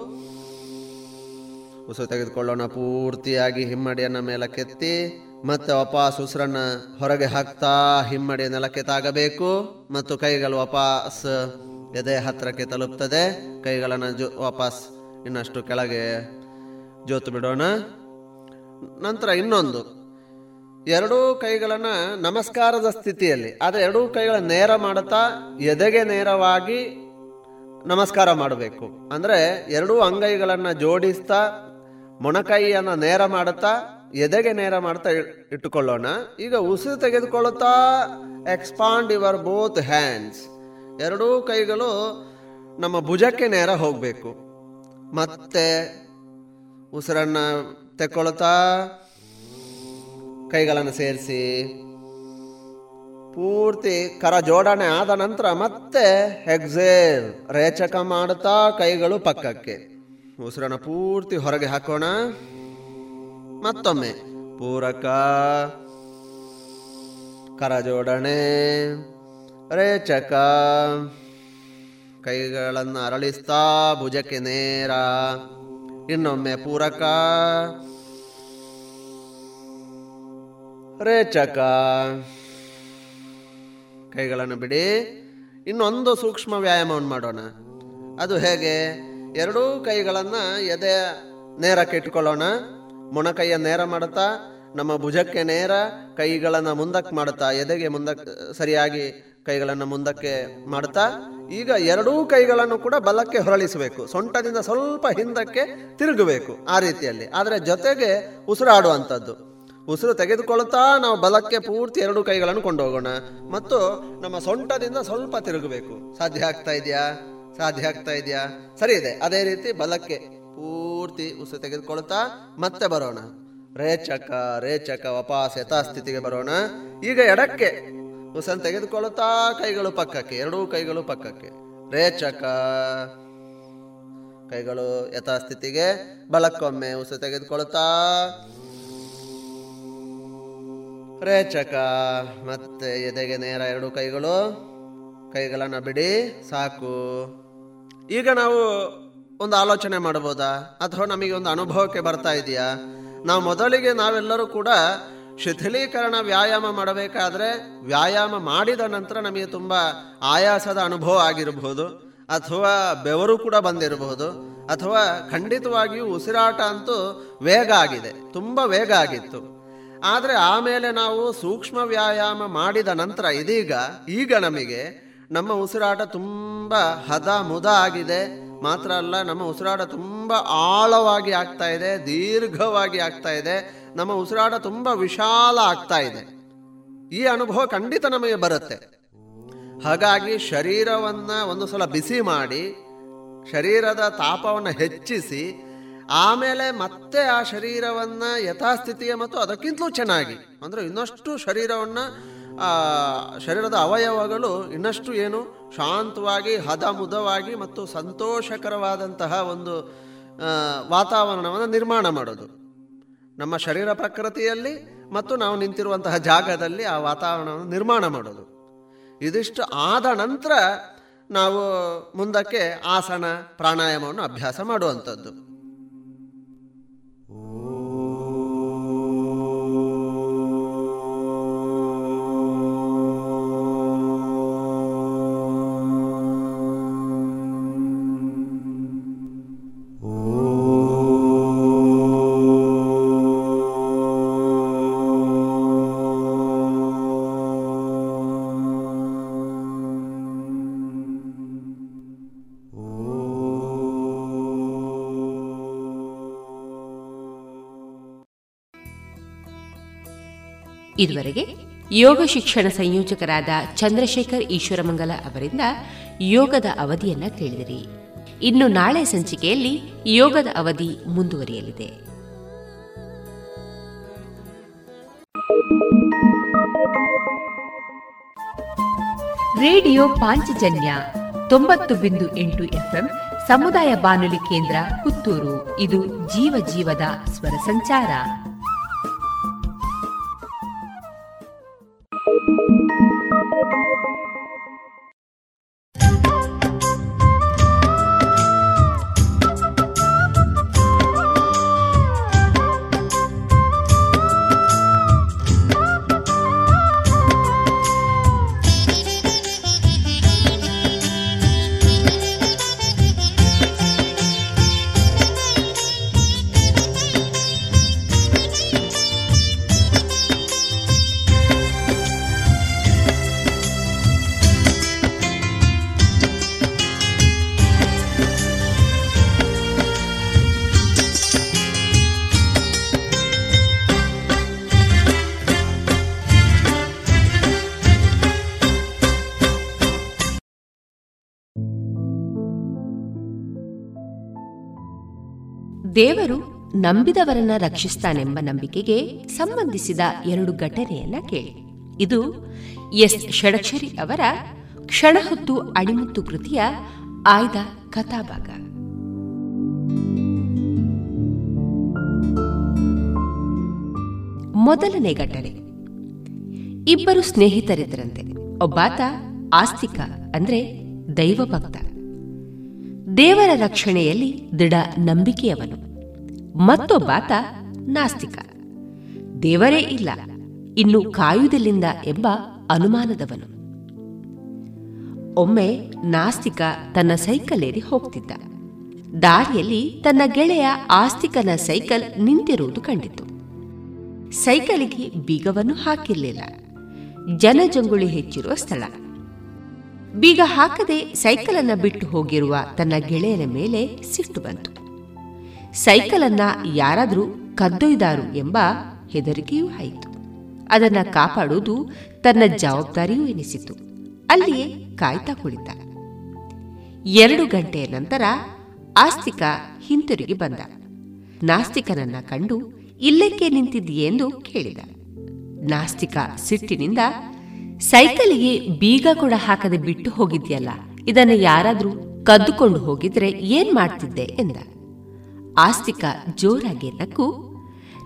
S10: ಉಸಿರು ತೆಗೆದುಕೊಳ್ಳೋಣ, ಪೂರ್ತಿಯಾಗಿ ಹಿಮ್ಮಡಿಯನ್ನು ಮೇಲಕ್ಕೆತ್ತಿ, ಮತ್ತೆ ವಾಪಾಸ್ ಉಸಿರನ್ನ ಹೊರಗೆ ಹಾಕ್ತಾ ಹಿಮ್ಮಡಿ ನೆಲಕ್ಕೆ ತಾಗಬೇಕು ಮತ್ತು ಕೈಗಳು ವಾಪಸ್ ಎದೆ ಹತ್ತಿರಕ್ಕೆ ತಲುಪ್ತದೆ. ಕೈಗಳನ್ನು ಜೋ, ವಾಪಸ್ ಇನ್ನಷ್ಟು ಕೆಳಗೆ ಜೋತು ಬಿಡೋಣ. ನಂತರ ಇನ್ನೊಂದು. ಎರಡೂ ಕೈಗಳನ್ನು ನಮಸ್ಕಾರದ ಸ್ಥಿತಿಯಲ್ಲಿ. ಆದರೆ ಎರಡೂ ಕೈಗಳ ನೇರ ಮಾಡುತ್ತಾ ಎದೆಗೆ ನೇರವಾಗಿ ನಮಸ್ಕಾರ ಮಾಡಬೇಕು. ಅಂದರೆ ಎರಡೂ ಅಂಗೈಗಳನ್ನು ಜೋಡಿಸ್ತಾ ಮೊಣಕೈಯನ್ನು ನೇರ ಮಾಡುತ್ತಾ ಎದೆಗೆ ನೇರ ಮಾಡ್ತಾ ಇಟ್ಟುಕೊಳ್ಳೋಣ. ಈಗ ಉಸಿರು ತೆಗೆದುಕೊಳ್ಳುತ್ತಾ ಎಕ್ಸ್ಪಾಂಡ್ ಯುವರ್ ಬೋತ್ ಹ್ಯಾಂಡ್ಸ್. ಎರಡೂ ಕೈಗಳು ನಮ್ಮ ಭುಜಕ್ಕೆ ನೇರ ಹೋಗಬೇಕು. ಮತ್ತೆ ಉಸಿರನ್ನು ತೆಕ್ಕೊಳ್ತಾ ಕೈಗಳನ್ನು ಸೇರಿಸಿ ಪೂರ್ತಿ ಕರ ಜೋಡಣೆ ಆದ ನಂತರ ಮತ್ತೆ ಎಕ್ಸೇಲ್ ರೇಚಕ ಮಾಡುತ್ತಾ ಕೈಗಳು ಪಕ್ಕಕ್ಕೆ. ಉಸಿರನ್ನ ಪೂರ್ತಿ ಹೊರಗೆ ಹಾಕೋಣ. ಮತ್ತೊಮ್ಮೆ ಪೂರಕ ಕರ ಜೋಡಣೆ, ರೇಚಕ ಕೈಗಳನ್ನು ಅರಳಿಸ್ತಾ ಭುಜಕ್ಕೆ ನೇರ. ಇನ್ನೊಮ್ಮೆ ಪೂರಕ ರೇಚಕ. ಕೈಗಳನ್ನು ಬಿಡಿ. ಇನ್ನೊಂದು ಸೂಕ್ಷ್ಮ ವ್ಯಾಯಾಮವನ್ನು ಮಾಡೋಣ. ಅದು ಹೇಗೆ? ಎರಡೂ ಕೈಗಳನ್ನು ಎದೆ ನೇರಕ್ಕೆ ಇಟ್ಕೊಳ್ಳೋಣ ಮೊಣಕೈಯ ನೇರ ಮಾಡುತ್ತಾ, ನಮ್ಮ ಭುಜಕ್ಕೆ ನೇರ ಕೈಗಳನ್ನು ಮುಂದಕ್ಕೆ ಮಾಡುತ್ತಾ, ಎದೆಗೆ ಮುಂದಕ್ಕೆ ಸರಿಯಾಗಿ ಕೈಗಳನ್ನು ಮುಂದಕ್ಕೆ ಮಾಡುತ್ತಾ, ಈಗ ಎರಡೂ ಕೈಗಳನ್ನು ಕೂಡ ಬಲಕ್ಕೆ ಹೊರಳಿಸಬೇಕು. ಸೊಂಟದಿಂದ ಸ್ವಲ್ಪ ಹಿಂದಕ್ಕೆ ತಿರುಗಬೇಕು ಆ ರೀತಿಯಲ್ಲಿ. ಆದರೆ ಜೊತೆಗೆ ಉಸಿರಾಡುವಂಥದ್ದು. ಉಸಿರು ತೆಗೆದುಕೊಳ್ಳುತ್ತಾ ನಾವು ಬಲಕ್ಕೆ ಪೂರ್ತಿ ಎರಡು ಕೈಗಳನ್ನು ಕೊಂಡೋಗೋಣ. ಮತ್ತು ನಮ್ಮ ಸೊಂಟದಿಂದ ಸ್ವಲ್ಪ ತಿರುಗಬೇಕು. ಸಾಧ್ಯ ಆಗ್ತಾ ಇದೆಯಾ? ಸಾಧ್ಯ ಆಗ್ತಾ ಇದೆಯಾ? ಸರಿ ಇದೆ. ಅದೇ ರೀತಿ ಬಲಕ್ಕೆ ಪೂರ್ತಿ ಉಸಿರು ತೆಗೆದುಕೊಳ್ತಾ ಮತ್ತೆ ಬರೋಣ. ರೇಚಕ ರೇಚಕ ವಪಾಸ್ ಯಥಾಸ್ಥಿತಿಗೆ ಬರೋಣ. ಈಗ ಎಡಕ್ಕೆ ಉಸಿರನ್ನು ತೆಗೆದುಕೊಳ್ಳುತ್ತಾ ಕೈಗಳು ಪಕ್ಕಕ್ಕೆ, ಎರಡೂ ಕೈಗಳು ಪಕ್ಕಕ್ಕೆ. ರೇಚಕ ಕೈಗಳು ಯಥಾಸ್ಥಿತಿಗೆ ಬಲಕ್ಕೊಮ್ಮೆ ಉಸಿರು ತೆಗೆದುಕೊಳ್ಳುತ್ತಾ ರೇಚಕ ಮತ್ತೆ ಎದೆಗೆ ನೇರ ಎರಡು ಕೈಗಳು? ಕೈಗಳನ್ನು ಬಿಡಿ, ಸಾಕು. ಈಗ ನಾವು ಒಂದು ಆಲೋಚನೆ ಮಾಡಬಹುದಾ? ಅಥವಾ ನಮಗೆ ಒಂದು ಅನುಭವಕ್ಕೆ ಬರ್ತಾ ಇದೆಯಾ? ನಾವು ಮೊದಲಿಗೆ ನಾವೆಲ್ಲರೂ ಕೂಡ ಶಿಥಿಲೀಕರಣ ವ್ಯಾಯಾಮ ಮಾಡಬೇಕಾದ್ರೆ ವ್ಯಾಯಾಮ ಮಾಡಿದ ನಂತರ ನಮಗೆ ತುಂಬ ಆಯಾಸದ ಅನುಭವ ಆಗಿರಬಹುದು, ಅಥವಾ ಬೆವರು ಕೂಡ ಬಂದಿರಬಹುದು, ಅಥವಾ ಖಂಡಿತವಾಗಿಯೂ ಉಸಿರಾಟ ಅಂತೂ ವೇಗ ಆಗಿದೆ, ತುಂಬ ವೇಗ ಆಗಿತ್ತು. ಆದರೆ ಆಮೇಲೆ ನಾವು ಸೂಕ್ಷ್ಮ ವ್ಯಾಯಾಮ ಮಾಡಿದ ನಂತರ ಇದೀಗ, ಈಗ ನಮಗೆ ನಮ್ಮ ಉಸಿರಾಟ ತುಂಬ ಹದ ಮುದ ಆಗಿದೆ. ಮಾತ್ರ ಅಲ್ಲ, ನಮ್ಮ ಉಸಿರಾಟ ತುಂಬ ಆಳವಾಗಿ ಆಗ್ತಾ ಇದೆ, ದೀರ್ಘವಾಗಿ ಆಗ್ತಾ ಇದೆ. ನಮ್ಮ ಉಸಿರಾಟ ತುಂಬ ವಿಶಾಲ ಆಗ್ತಾ ಇದೆ. ಈ ಅನುಭವ ಖಂಡಿತ ನಮಗೆ ಬರುತ್ತೆ. ಹಾಗಾಗಿ ಶರೀರವನ್ನು ಒಂದು ಸಲ ಬಿಸಿ ಮಾಡಿ, ಶರೀರದ ತಾಪವನ್ನು ಹೆಚ್ಚಿಸಿ ಆಮೇಲೆ ಮತ್ತೆ ಆ ಶರೀರವನ್ನು ಯಥಾಸ್ಥಿತಿಗೆ ಮತ್ತು ಅದಕ್ಕಿಂತಲೂ ಚೆನ್ನಾಗಿ, ಅಂದರೆ ಇನ್ನಷ್ಟು ಶರೀರವನ್ನು ಶರೀರದ ಅವಯವಗಳು ಇನ್ನಷ್ಟು ಏನು ಶಾಂತವಾಗಿ ಹದ ಮುದವಾಗಿ ಮತ್ತು ಸಂತೋಷಕರವಾದಂತಹ ಒಂದು ವಾತಾವರಣವನ್ನು ನಿರ್ಮಾಣ ಮಾಡೋದು. ನಮ್ಮ ಶರೀರ ಪ್ರಕೃತಿಯಲ್ಲಿ ಮತ್ತು ನಾವು ನಿಂತಿರುವಂತಹ ಜಾಗದಲ್ಲಿ ಆ ವಾತಾವರಣವನ್ನು ನಿರ್ಮಾಣ ಮಾಡೋದು. ಇದಿಷ್ಟು ಆದ ನಂತರ ನಾವು ಮುಂದಕ್ಕೆ ಆಸನ, ಪ್ರಾಣಾಯಾಮವನ್ನು ಅಭ್ಯಾಸ ಮಾಡುವಂಥದ್ದು.
S6: ಇದುವರೆಗೆ ಯೋಗ ಶಿಕ್ಷಣ ಸಂಯೋಜಕರಾದ ಚಂದ್ರಶೇಖರ್ ಈಶ್ವರಮಂಗಲ ಅವರಿಂದ ಯೋಗದ ಅವಧಿಯನ್ನ ಕೇಳಿದಿರಿ. ಇನ್ನು ನಾಳೆ ಸಂಚಿಕೆಯಲ್ಲಿ ಯೋಗದ ಅವಧಿ ಮುಂದುವರಿಯಲಿದೆ. ರೇಡಿಯೋ ಪಾಂಚಜನ್ಯ ತೊಂಬತ್ತು ಬಿಂದು ಎಂಟು ಎಫ್ಎಂ ಸಮುದಾಯ ಬಾನುಲಿ ಕೇಂದ್ರ ಪುತ್ತೂರು. ಇದು ಜೀವ ಜೀವದ ಸ್ವರ ಸಂಚಾರ. Thank you. ದೇವರು ನಂಬಿದವರನ್ನ ರಕ್ಷಿಸ್ತಾನೆಂಬ ನಂಬಿಕೆಗೆ ಸಂಬಂಧಿಸಿದ ಎರಡು ಘಟನೆಯನ್ನ ಕೇಳಿ. ಇದು ಎಸ್ ಷಡಕ್ಷರಿ ಅವರ ಕ್ಷಣ ಹೊತ್ತು ಅಣಿಮುತ್ತು ಕೃತಿಯ ಆಯ್ದ ಕಥಾಭಾಗ.
S2: ಮೊದಲನೇ ಘಟನೆ. ಇಬ್ಬರು ಸ್ನೇಹಿತರಿದ್ದರಂತೆ. ಒಬ್ಬಾತ ಆಸ್ತಿಕ ಅಂದ್ರೆ ದೈವಭಕ್ತ. ದೇವರ ರಕ್ಷಣೆಯಲ್ಲಿ ದೃಢ ನಂಬಿಕೆಯವನು. ಮತ್ತೊಬ್ಬಾತ ನಾಸ್ತಿಕ. ದೇವರೇ ಇಲ್ಲ, ಇನ್ನು ಕಾಯುವುದಿಲ್ಲಿಂದ ಎಂಬ ಅನುಮಾನದವನು. ಒಮ್ಮೆ ನಾಸ್ತಿಕ ತನ್ನ ಸೈಕಲ್ ಏರಿ ಹೋಗ್ತಿದ್ದ. ದಾರಿಯಲ್ಲಿ ತನ್ನ ಗೆಳೆಯ ಆಸ್ತಿಕನ ಸೈಕಲ್ ನಿಂತಿರುವುದು ಕಂಡಿತು. ಸೈಕಲಿಗೆ ಬೀಗವನ್ನು ಹಾಕಿರಲಿಲ್ಲ. ಜನಜಂಗುಳಿ ಹೆಚ್ಚಿರುವ ಸ್ಥಳ. ಬೀಗ ಹಾಕದೆ ಸೈಕಲನ್ನು ಬಿಟ್ಟು ಹೋಗಿರುವ ತನ್ನ ಗೆಳೆಯನ ಮೇಲೆ ಸಿಟ್ಟು ಬಂತು. ಸೈಕಲನ್ನ ಯಾರಾದರೂ ಕದ್ದೊಯ್ದಾರು ಎಂಬ ಹೆದರಿಕೆಯೂ ಆಯಿತು. ಅದನ್ನ ಕಾಪಾಡುವುದು ತನ್ನ ಜವಾಬ್ದಾರಿಯೂ ಎನಿಸಿತು. ಅಲ್ಲಿಯೇ ಕಾಯ್ತಾ ಕುಳಿತ. ಎರಡು ಗಂಟೆಯ ನಂತರ ಆಸ್ತಿಕ ಹಿಂತಿರುಗಿ ಬಂದ. ನಾಸ್ತಿಕನನ್ನ ಕಂಡು ಇಲ್ಲಕ್ಕೆ ನಿಂತಿದ್ದೀಯೆಂದು ಕೇಳಿದ. ನಾಸ್ತಿಕ ಸಿಟ್ಟಿನಿಂದ, ಸೈಕಲಿಗೆ ಬೀಗ ಕೂಡ ಹಾಕದೆ ಬಿಟ್ಟು ಹೋಗಿದ್ಯಲ್ಲ, ಇದನ್ನು ಯಾರಾದರೂ ಕದ್ದುಕೊಂಡು ಹೋಗಿದ್ರೆ ಏನ್ ಮಾಡ್ತಿದ್ದೆ ಎಂದ. ಆಸ್ತಿಕ ಜೋರಾಗಿ ನಕ್ಕು,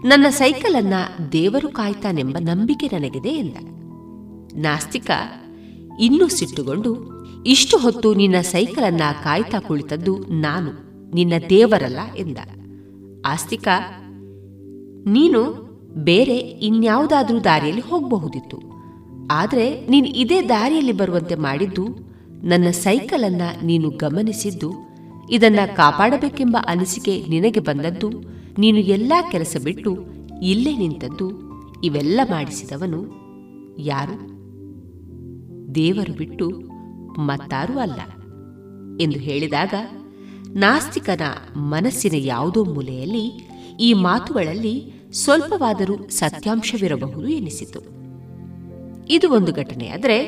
S2: ನನ್ನ ಸೈಕಲನ್ನ ದೇವರು ಕಾಯ್ತಾನೆಂಬ ನಂಬಿಕೆ ನನಗಿದೆ ಎಂದ. ನಾಸ್ತಿಕ, ಇನ್ನೂ ಸಿಟ್ಟುಗೊಂಡು, ಇಷ್ಟು ಹೊತ್ತು ನಿನ್ನ ಸೈಕಲನ್ನ ಕಾಯ್ತಾ ಕುಳಿತದ್ದು ನಾನು, ನಿನ್ನ ದೇವರಲ್ಲ ಎಂದ. ಆಸ್ತಿಕ, ನೀನು ಬೇರೆ ಇನ್ಯಾವುದಾದ್ರೂ ದಾರಿಯಲ್ಲಿ ಹೋಗಬಹುದಿತ್ತು, ಆದರೆ ನೀನು ಇದೇ ದಾರಿಯಲ್ಲಿ ಬರುವಂತೆ ಮಾಡಿದ್ದು, ನನ್ನ ಸೈಕಲನ್ನ ನೀನು ಗಮನಿಸಿದ್ದು ಇದನ್ನ ಕಾಪಾಡಬೇಕೆಂಬ ಅನಿಸಿಕೆ ನಿನಗೆ ಬಂದದ್ದು, ನೀನು ಎಲ್ಲಾ ಕೆಲಸ ಬಿಟ್ಟು ಇಲ್ಲೇ ನಿಂತದ್ದು, ಇವೆಲ್ಲ ಮಾಡಿಸಿದವನು ಯಾರು? ದೇವರು ಬಿಟ್ಟು ಮತ್ತಾರೂ ಅಲ್ಲ ಎಂದು ಹೇಳಿದಾಗ ನಾಸ್ತಿಕನ ಮನಸ್ಸಿನ ಯಾವುದೋ ಮೂಲೆಯಲ್ಲಿ ಈ ಮಾತುಗಳಲ್ಲಿ ಸ್ವಲ್ಪವಾದರೂ ಸತ್ಯಾಂಶವಿರಬಹುದು ಎನಿಸಿತು. ಇದು ಒಂದು ಘಟನೆಯಾದರೆ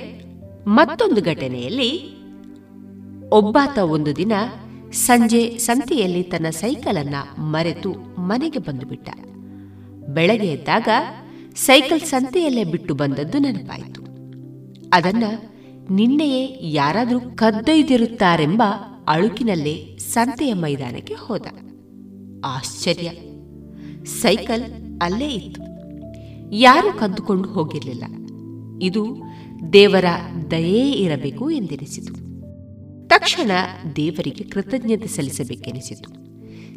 S2: ಮತ್ತೊಂದು ಘಟನೆಯಲ್ಲಿ ಒಬ್ಬಾತ ಒಂದು ದಿನ ಸಂಜೆ ಸಂತೆಯಲ್ಲಿ ತನ್ನ ಸೈಕಲನ್ನ ಮರೆತು ಮನೆಗೆ ಬಂದುಬಿಟ್ಟ. ಬೆಳಗ್ಗೆ ಎದ್ದಾಗ ಸೈಕಲ್ ಸಂತೆಯಲ್ಲೇ ಬಿಟ್ಟು ಬಂದದ್ದು ನೆನಪಾಯಿತು. ಅದನ್ನ ನಿನ್ನೆಯೇ ಯಾರಾದರೂ ಕದ್ದೊಯ್ದಿರುತ್ತಾರೆಂಬ ಅಳುಕಿನಲ್ಲೇ ಸಂತೆಯ ಮೈದಾನಕ್ಕೆ ಹೋದ. ಆಶ್ಚರ್ಯ. ಸೈಕಲ್ ಅಲ್ಲೇ ಇತ್ತು. ಯಾರು ಕದ್ದುಕೊಂಡು ಹೋಗಿರಲಿಲ್ಲ. ಇದು ದೇವರ ದಯೇ ಇರಬೇಕು ಎಂದೆನಿಸಿತು. ತಕ್ಷಣ ದೇವರಿಗೆ ಕೃತಜ್ಞತೆ ಸಲ್ಲಿಸಬೇಕೆನಿಸಿತು.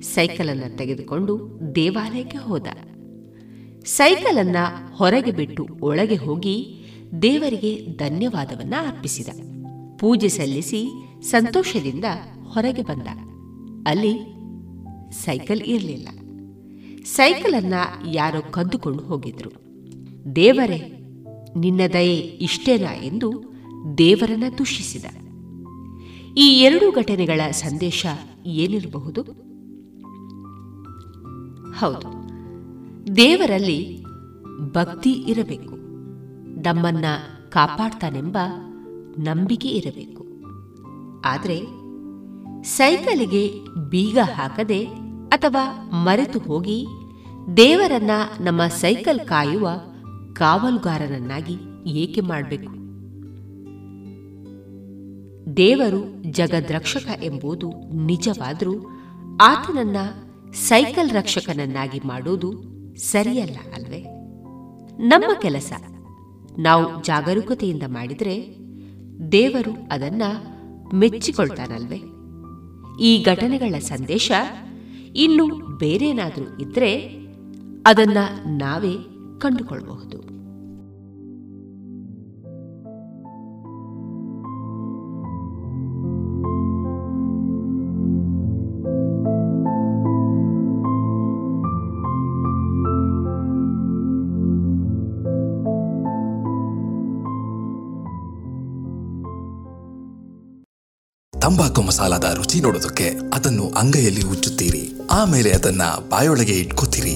S2: ಸೈಕಲನ್ನು ತೆಗೆದುಕೊಂಡು ದೇವಾಲಯಕ್ಕೆ ಹೋದ. ಸೈಕಲನ್ನ ಹೊರಗೆ ಬಿಟ್ಟು ಒಳಗೆ ಹೋಗಿ ದೇವರಿಗೆ ಧನ್ಯವಾದವನ್ನ ಅರ್ಪಿಸಿದ. ಪೂಜೆ ಸಲ್ಲಿಸಿ ಸಂತೋಷದಿಂದ ಹೊರಗೆ ಬಂದ. ಅಲ್ಲಿ ಸೈಕಲ್ ಇರಲಿಲ್ಲ. ಸೈಕಲನ್ನ ಯಾರೋ ಕದ್ದುಕೊಂಡು ಹೋಗಿದ್ರು. ದೇವರೇ, ನಿನ್ನ ದಯೆ ಇಷ್ಟೇನಾ ಎಂದು ದೇವರನ್ನ ದೂಷಿಸಿದ ಈ ಎರಡು ಘಟನೆಗಳ ಸಂದೇಶ ಏನಿರಬಹುದು? ಹೌದು. ದೇವರಲ್ಲಿ ಭಕ್ತಿ ಇರಬೇಕು. ನಮ್ಮನ್ನ ಕಾಪಾಡ್ತಾನೆಂಬ ನಂಬಿಕೆ ಇರಬೇಕು. ಆದರೆ ಸೈಕಲಿಗೆ ಬೀಗ ಹಾಕದೆ ಅಥವಾ ಮರೆತು ಹೋಗಿ ದೇವರನ್ನ ನಮ್ಮ ಸೈಕಲ್ ಕಾಯುವ ಕಾವಲುಗಾರನನ್ನಾಗಿ ಏಕೆ ಮಾಡಬೇಕು? ದೇವರು ಜಗದ್ರಕ್ಷಕ ಎಂಬುದು ನಿಜವಾದರೂ ಆತನನ್ನ ಸೈಕಲ್ ರಕ್ಷಕನನ್ನಾಗಿ ಮಾಡುವುದು ಸರಿಯಲ್ಲ ಅಲ್ವೇ? ನಮ್ಮ ಕೆಲಸ. ನಾವು ಜಾಗರೂಕತೆಯಿಂದ ಮಾಡಿದರೆ ದೇವರು ಅದನ್ನ ಮೆಚ್ಚಿಕೊಳ್ತಾನಲ್ವೇ? ಈ ಘಟನೆಗಳ ಸಂದೇಶ ಇನ್ನು ಬೇರೇನಾದರೂ ಇದ್ರೆ ಅದನ್ನ ನಾವೇ ಕಂಡುಕೊಳ್ಳಬಹುದು
S11: ತಂಬಾಕು ಮಸಾಲದ ರುಚಿ ನೋಡೋದಕ್ಕೆ ಅದನ್ನು ಅಂಗೈಯಲ್ಲಿ ಉಚ್ಚುತ್ತೀರಿ ಆಮೇಲೆ ಅದನ್ನ ಬಾಯೊಳಗೆ ಇಟ್ಕೋತೀರಿ.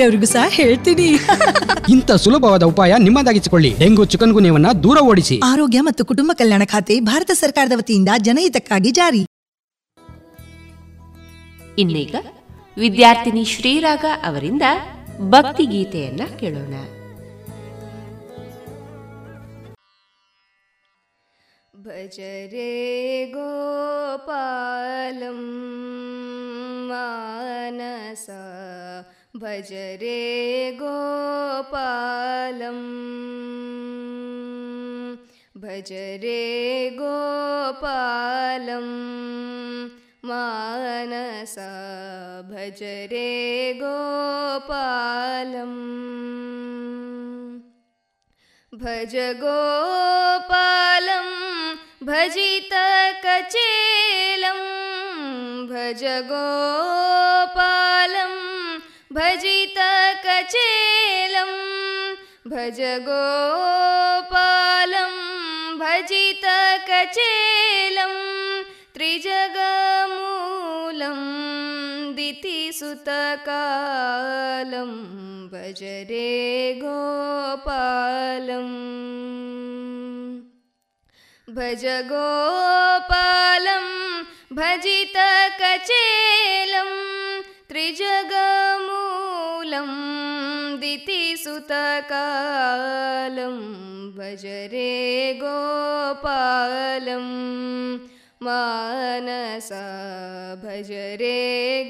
S12: ಬೇರೆಯವ್ರಿಗೂ ಸಹ ಹೇಳ್ತೀನಿ. (laughs)
S13: ಇಂಥ ಸುಲಭವಾದ ಉಪಾಯ ನಿಮ್ಮದಾಗಿಸಿಕೊಳ್ಳಿ. ಡೆಂಗು ಚಿಕನ್ ಗುನ್ಯವನ್ನ ದೂರ ಓಡಿಸಿ.
S12: ಆರೋಗ್ಯ ಮತ್ತು ಕುಟುಂಬ ಕಲ್ಯಾಣ ಖಾತೆ ಭಾರತ ಸರ್ಕಾರದ ವತಿಯಿಂದ ಜನಹಿತಕ್ಕಾಗಿ ಜಾರಿ.
S2: ಇನ್ನೀಗ ವಿದ್ಯಾರ್ಥಿನಿ ಶ್ರೀರಾಗ ಅವರಿಂದ ಭಕ್ತಿ ಗೀತೆಯನ್ನ ಕೇಳೋಣ.
S14: ಭಜರೆ ಗೋಪಾಲಂ भज रे गोपालम्। भज रे गोपालं मानसा भज रे गोपालम्। भज गोपालं भजितकचेलं भज गोपालम् भजितकचेलं भज गोपालं भजितकचेलं त्रिजगमूलं दितिसुतकालं भज रे गोपालम् भज गोपालं भजितकचेलं त्रिजगमूलं दितिसुतकालं भजरे गोपालं मानसा भजरे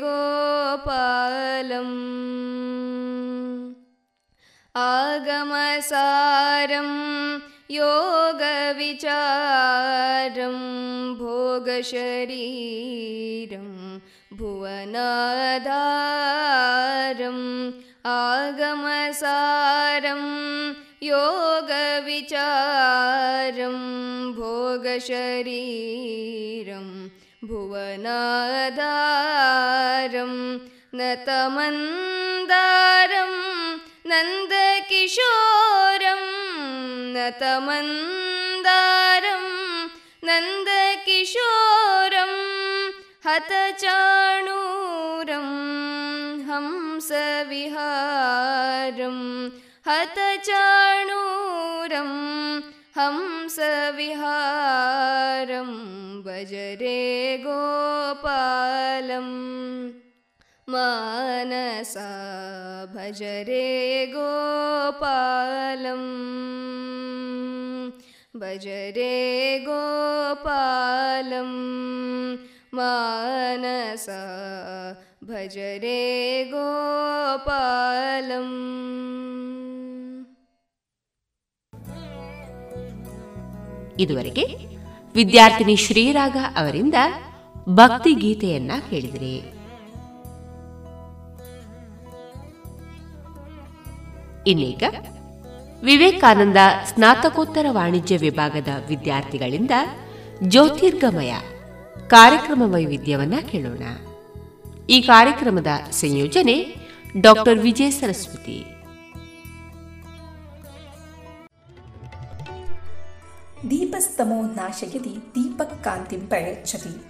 S14: गोपालम् आगमसारं योगविचारं भोगशरीरम् भुवनाधारम् आगमसारं योगविचारं भोगशरीरं भुवनाधारं नतमन्दारं नन्दकिशोरं नतमन्दारं हतचाणूरं हंसविहारं हतचाणूरं हंसविहारं भज रे गोपालम् मानसा भज रे गोपालम् भज रे गोपालं मानसा भज रे गोपालम्
S2: ಇದುವರೆಗೆ ವಿದ್ಯಾರ್ಥಿನಿ ಶ್ರೀರಾಗ ಅವರಿಂದ ಭಕ್ತಿ ಗೀತೆಯನ್ನ ಕೇಳಿದಿರಿ ಇನ್ನೀಗ ವಿವೇಕಾನಂದ ಸ್ನಾತಕೋತ್ತರ ವಾಣಿಜ್ಯ ವಿಭಾಗದ ವಿದ್ಯಾರ್ಥಿಗಳಿಂದ ಜ್ಯೋತಿರ್ಗಮಯ ಕಾರ್ಯಕ್ರಮ ವೈವಿಧ್ಯವನ್ನ ಕೇಳೋಣ. ಈ ಕಾರ್ಯಕ್ರಮದ ಸಂಯೋಜನೆ ಡಾಕ್ಟರ್ ವಿಜಯ ಸರಸ್ವತಿ.
S15: ದೀಪಸ್ತಮೋ ನಾಶಯತಿ ದೀಪಕ್ಕಾಂತಿಂ ಪ್ರಯಚ್ಛತಿ.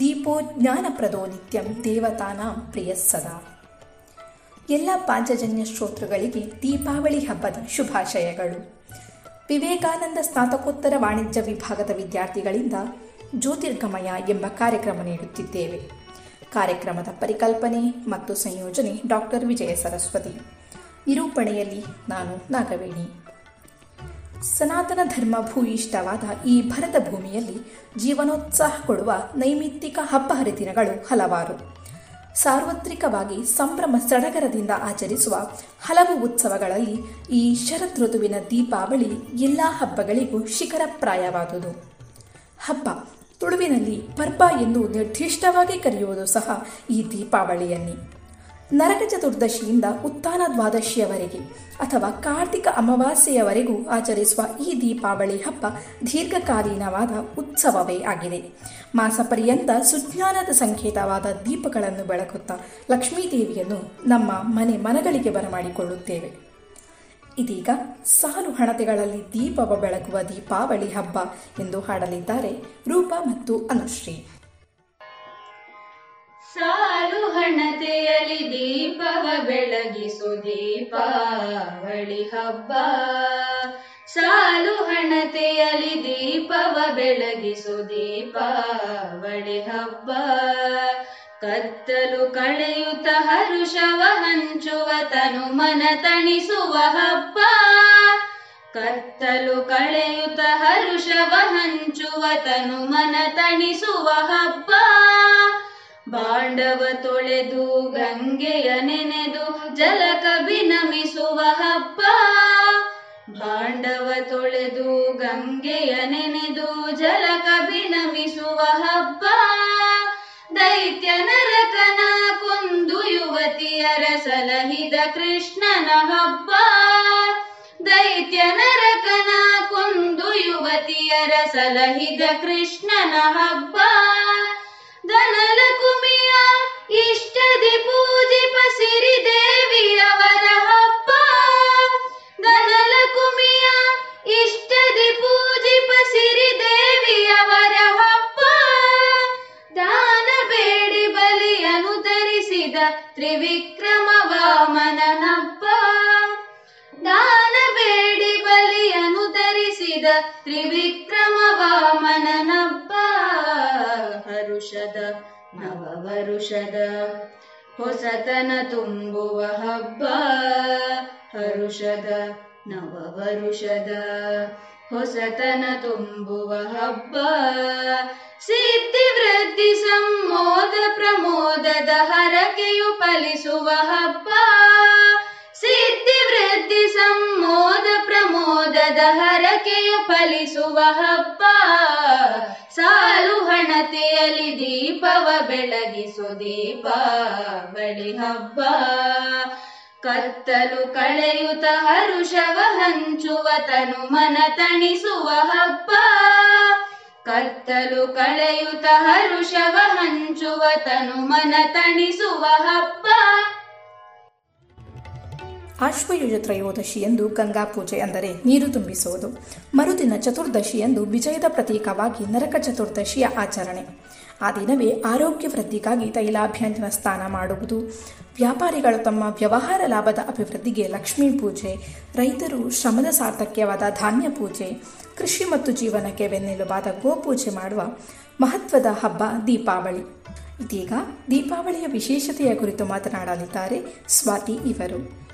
S15: ದೀಪೋ ಜ್ಞಾನಪ್ರದೋ ನಿತ್ಯಂ ದೇವತಾನಾಂ ಪ್ರಿಯ ಸದಾ ಎಲ್ಲ ಪಾಂಚಜನ್ಯ ಶ್ರೋತೃಗಳಿಗೆ ದೀಪಾವಳಿ ಹಬ್ಬದ ಶುಭಾಶಯಗಳು. ವಿವೇಕಾನಂದ ಸ್ನಾತಕೋತ್ತರ ವಾಣಿಜ್ಯ ವಿಭಾಗದ ವಿದ್ಯಾರ್ಥಿಗಳಿಂದ ಜ್ಯೋತಿರ್ಗಮಯ ಎಂಬ ಕಾರ್ಯಕ್ರಮ ನೀಡುತ್ತಿದ್ದೇವೆ. ಕಾರ್ಯಕ್ರಮದ ಪರಿಕಲ್ಪನೆ ಮತ್ತು ಸಂಯೋಜನೆ ಡಾಕ್ಟರ್ ವಿಜಯ ಸರಸ್ವತಿ. ನಿರೂಪಣೆಯಲ್ಲಿ ನಾನು ನಾಗವೇಣಿ. ಸನಾತನ ಧರ್ಮ ಭೂಯಿಷ್ಠವಾದ ಈ ಭರತ ಭೂಮಿಯಲ್ಲಿ ಜೀವನೋತ್ಸಾಹ ಕೊಡುವ ನೈಮಿತ್ತಿಕ ಹಬ್ಬ ಹರಿದಿನಗಳು ಹಲವಾರು. ಸಾರ್ವತ್ರಿಕವಾಗಿ ಸಂಭ್ರಮ ಸಡಗರದಿಂದ ಆಚರಿಸುವ ಹಲವು ಉತ್ಸವಗಳಲ್ಲಿ ಈ ಶರತ್ ಋತುವಿನ ದೀಪಾವಳಿ ಎಲ್ಲ ಹಬ್ಬಗಳಿಗೂ ಶಿಖರಪ್ರಾಯವಾದುದು. ಹಬ್ಬ ತುಳುವಿನಲ್ಲಿ ಪರ್ಬ ಎಂದು ನಿರ್ದಿಷ್ಟವಾಗಿ ಕರೆಯುವುದು ಸಹ ಈ ದೀಪಾವಳಿಯಲ್ಲಿ ನರಕ ಚತುರ್ದಶಿಯಿಂದ ಉತ್ಥಾನ ದ್ವಾದಶಿಯವರೆಗೆ ಅಥವಾ ಕಾರ್ತಿಕ ಅಮಾವಾಸ್ಯೆಯವರೆಗೂ ಆಚರಿಸುವ ಈ ದೀಪಾವಳಿ ಹಬ್ಬ ದೀರ್ಘಕಾಲೀನವಾದ ಉತ್ಸವವೇ ಆಗಿದೆ. ಮಾಸ ಪರ್ಯಂತ ಸುಜ್ಞಾನದ ಸಂಕೇತವಾದ ದೀಪಗಳನ್ನು ಬೆಳಗುತ್ತಾ ಲಕ್ಷ್ಮೀದೇವಿಯನ್ನು ನಮ್ಮ ಮನೆ ಮನಗಳಿಗೆ ಬರಮಾಡಿಕೊಳ್ಳುತ್ತೇವೆ. ಇದೀಗ ಸಾಲು ಹಣತೆಗಳಲ್ಲಿ ದೀಪವ ಬೆಳಗುವ ದೀಪಾವಳಿ ಹಬ್ಬ ಎಂದು ಹಾಡಲಿದ್ದಾರೆ ರೂಪಾ ಮತ್ತು ಅನುಶ್ರೀ.
S16: ಸಾಲು ಹಣತೆಯಲ್ಲಿ ದೀಪವ ಬೆಳಗಿಸು ದೀಪಾವಳಿ ಹಬ್ಬ. ಸಾಲು ಹಣತೆಯಲ್ಲಿ ದೀಪವ ಬೆಳಗಿಸು ದೀಪಾವಳಿ ಹಬ್ಬ. ಕತ್ತಲು ಕಳೆಯುತ ಹರುಷವ ಹಂಚುವ ತನು ಮನ ತಣಿಸುವ ಹಬ್ಬ. ಕತ್ತಲು ಕಳೆಯುತ ಹರುಷವ ಹಂಚುವ ತನು ಮನ ತಣಿಸುವ ಹಬ್ಬ. ಬಾಂಡವ ತೊಳೆದು ಗಂಗೆಯ ನೆನೆದು ಜಲಕ ಬಿನಮಿಸುವ ಹಬ್ಬ. ಬಾಂಡವ ತೊಳೆದು ಗಂಗೆಯ ನೆನೆದು ಜಲಕ ಬಿನಮಿಸುವ ಹಬ್ಬ. ದೈತ್ಯ ನರಕನ ಕೊಂದು ಯುವತಿಯರ ಸಲಹಿದ ಕೃಷ್ಣನ ಹಬ್ಬ. ದೈತ್ಯ ನರಕನ ಕೊಂದು ಯುವತಿಯರ ಸಲಹಿದ ಕೃಷ್ಣನ ಹಬ್ಬ. ದನಲ ಕುಮಿಯ ಇಷ್ಟದಿ ಪೂಜಿಪ ಸಿರಿ ದೇವಿಯವರ ಹಬ್ಬ. ದನಲ ಕುಮಿಯ ಇಷ್ಟದಿ ಪೂಜಿಪ ಸಿರಿ ದೇವಿಯವರ ಹಬ್ಬ. ಧರಿಸಿದ ತ್ರಿವಿಕ್ರಮ ವಾಮನ ಹಬ್ಬ ದಾನ ಬೇಡಿ ಬಲಿಯನು ಧರಿಸಿದ ತ್ರಿವಿಕ್ರಮ ಹರುಷದ ನವವರುಷದ ಹೊಸತನ ತುಂಬುವ ಹಬ್ಬ. ಹರುಷದ ನವವರುಷದ ಹೊಸತನ ತುಂಬುವ ಹಬ್ಬ. ಸಿದ್ಧಿ ವೃದ್ಧಿ ಸಂಮೋದ ಪ್ರಮೋದದ ಹರಕೆಯು ಫಲಿಸುವ ಹಬ್ಬ. ಸಿದ್ಧಿ ವೃದ್ಧಿ ಸಂಮೋದ ಪ್ರಮೋದದ ಹರಕೆಯು ಫಲಿಸುವ ಹಬ್ಬ. ಸಾಲು ಹಣತೆಯಲ್ಲಿ ದೀಪವ ಬೆಳಗಿಸು ದೀಪಾವಳಿ ಹಬ್ಬ. ಕತ್ತಲು ಕಳೆಯುತ ಹರುಷವ ಹಂಚುವ ತನು ಮನ ತಣಿಸುವ ಹಬ್ಬ. ಕತ್ತಲು ಕಳೆಯುತ ಹರುಷವ ಹಂಚುವ ತನು ಮನ ತಣಿಸುವ ಹಬ್ಬ.
S15: ಆಶ್ವಯುಜ ತ್ರಯೋದಶಿಯಂದು ಗಂಗಾ ಪೂಜೆ ಅಂದರೆ ನೀರು ತುಂಬಿಸುವುದು. ಮರುದಿನ ಚತುರ್ದಶಿಯಂದು ವಿಜಯದ ಪ್ರತೀಕವಾಗಿ ನರಕ ಚತುರ್ದಶಿಯ ಆಚರಣೆ. ಆ ದಿನವೇ ಆರೋಗ್ಯ ವೃದ್ಧಿಗಾಗಿ ತೈಲಾಭ್ಯಂಜನ ಸ್ನಾನ ಮಾಡುವುದು. ವ್ಯಾಪಾರಿಗಳು ತಮ್ಮ ವ್ಯವಹಾರ ಲಾಭದ ಅಭಿವೃದ್ಧಿಗೆ ಲಕ್ಷ್ಮೀ ಪೂಜೆ, ರೈತರು ಶ್ರಮದ ಸಾರ್ಥಕ್ಯವಾದ ಧಾನ್ಯ ಪೂಜೆ, ಕೃಷಿ ಮತ್ತು ಜೀವನಕ್ಕೆ ಬೆನ್ನೆಲುಬಾದ ಗೋಪೂಜೆ ಮಾಡುವ ಮಹತ್ವದ ಹಬ್ಬ ದೀಪಾವಳಿ. ಇದೀಗ ದೀಪಾವಳಿಯ ವಿಶೇಷತೆಯ ಕುರಿತು ಮಾತನಾಡಲಿದ್ದಾರೆ ಸ್ವಾತಿ ಇವರು.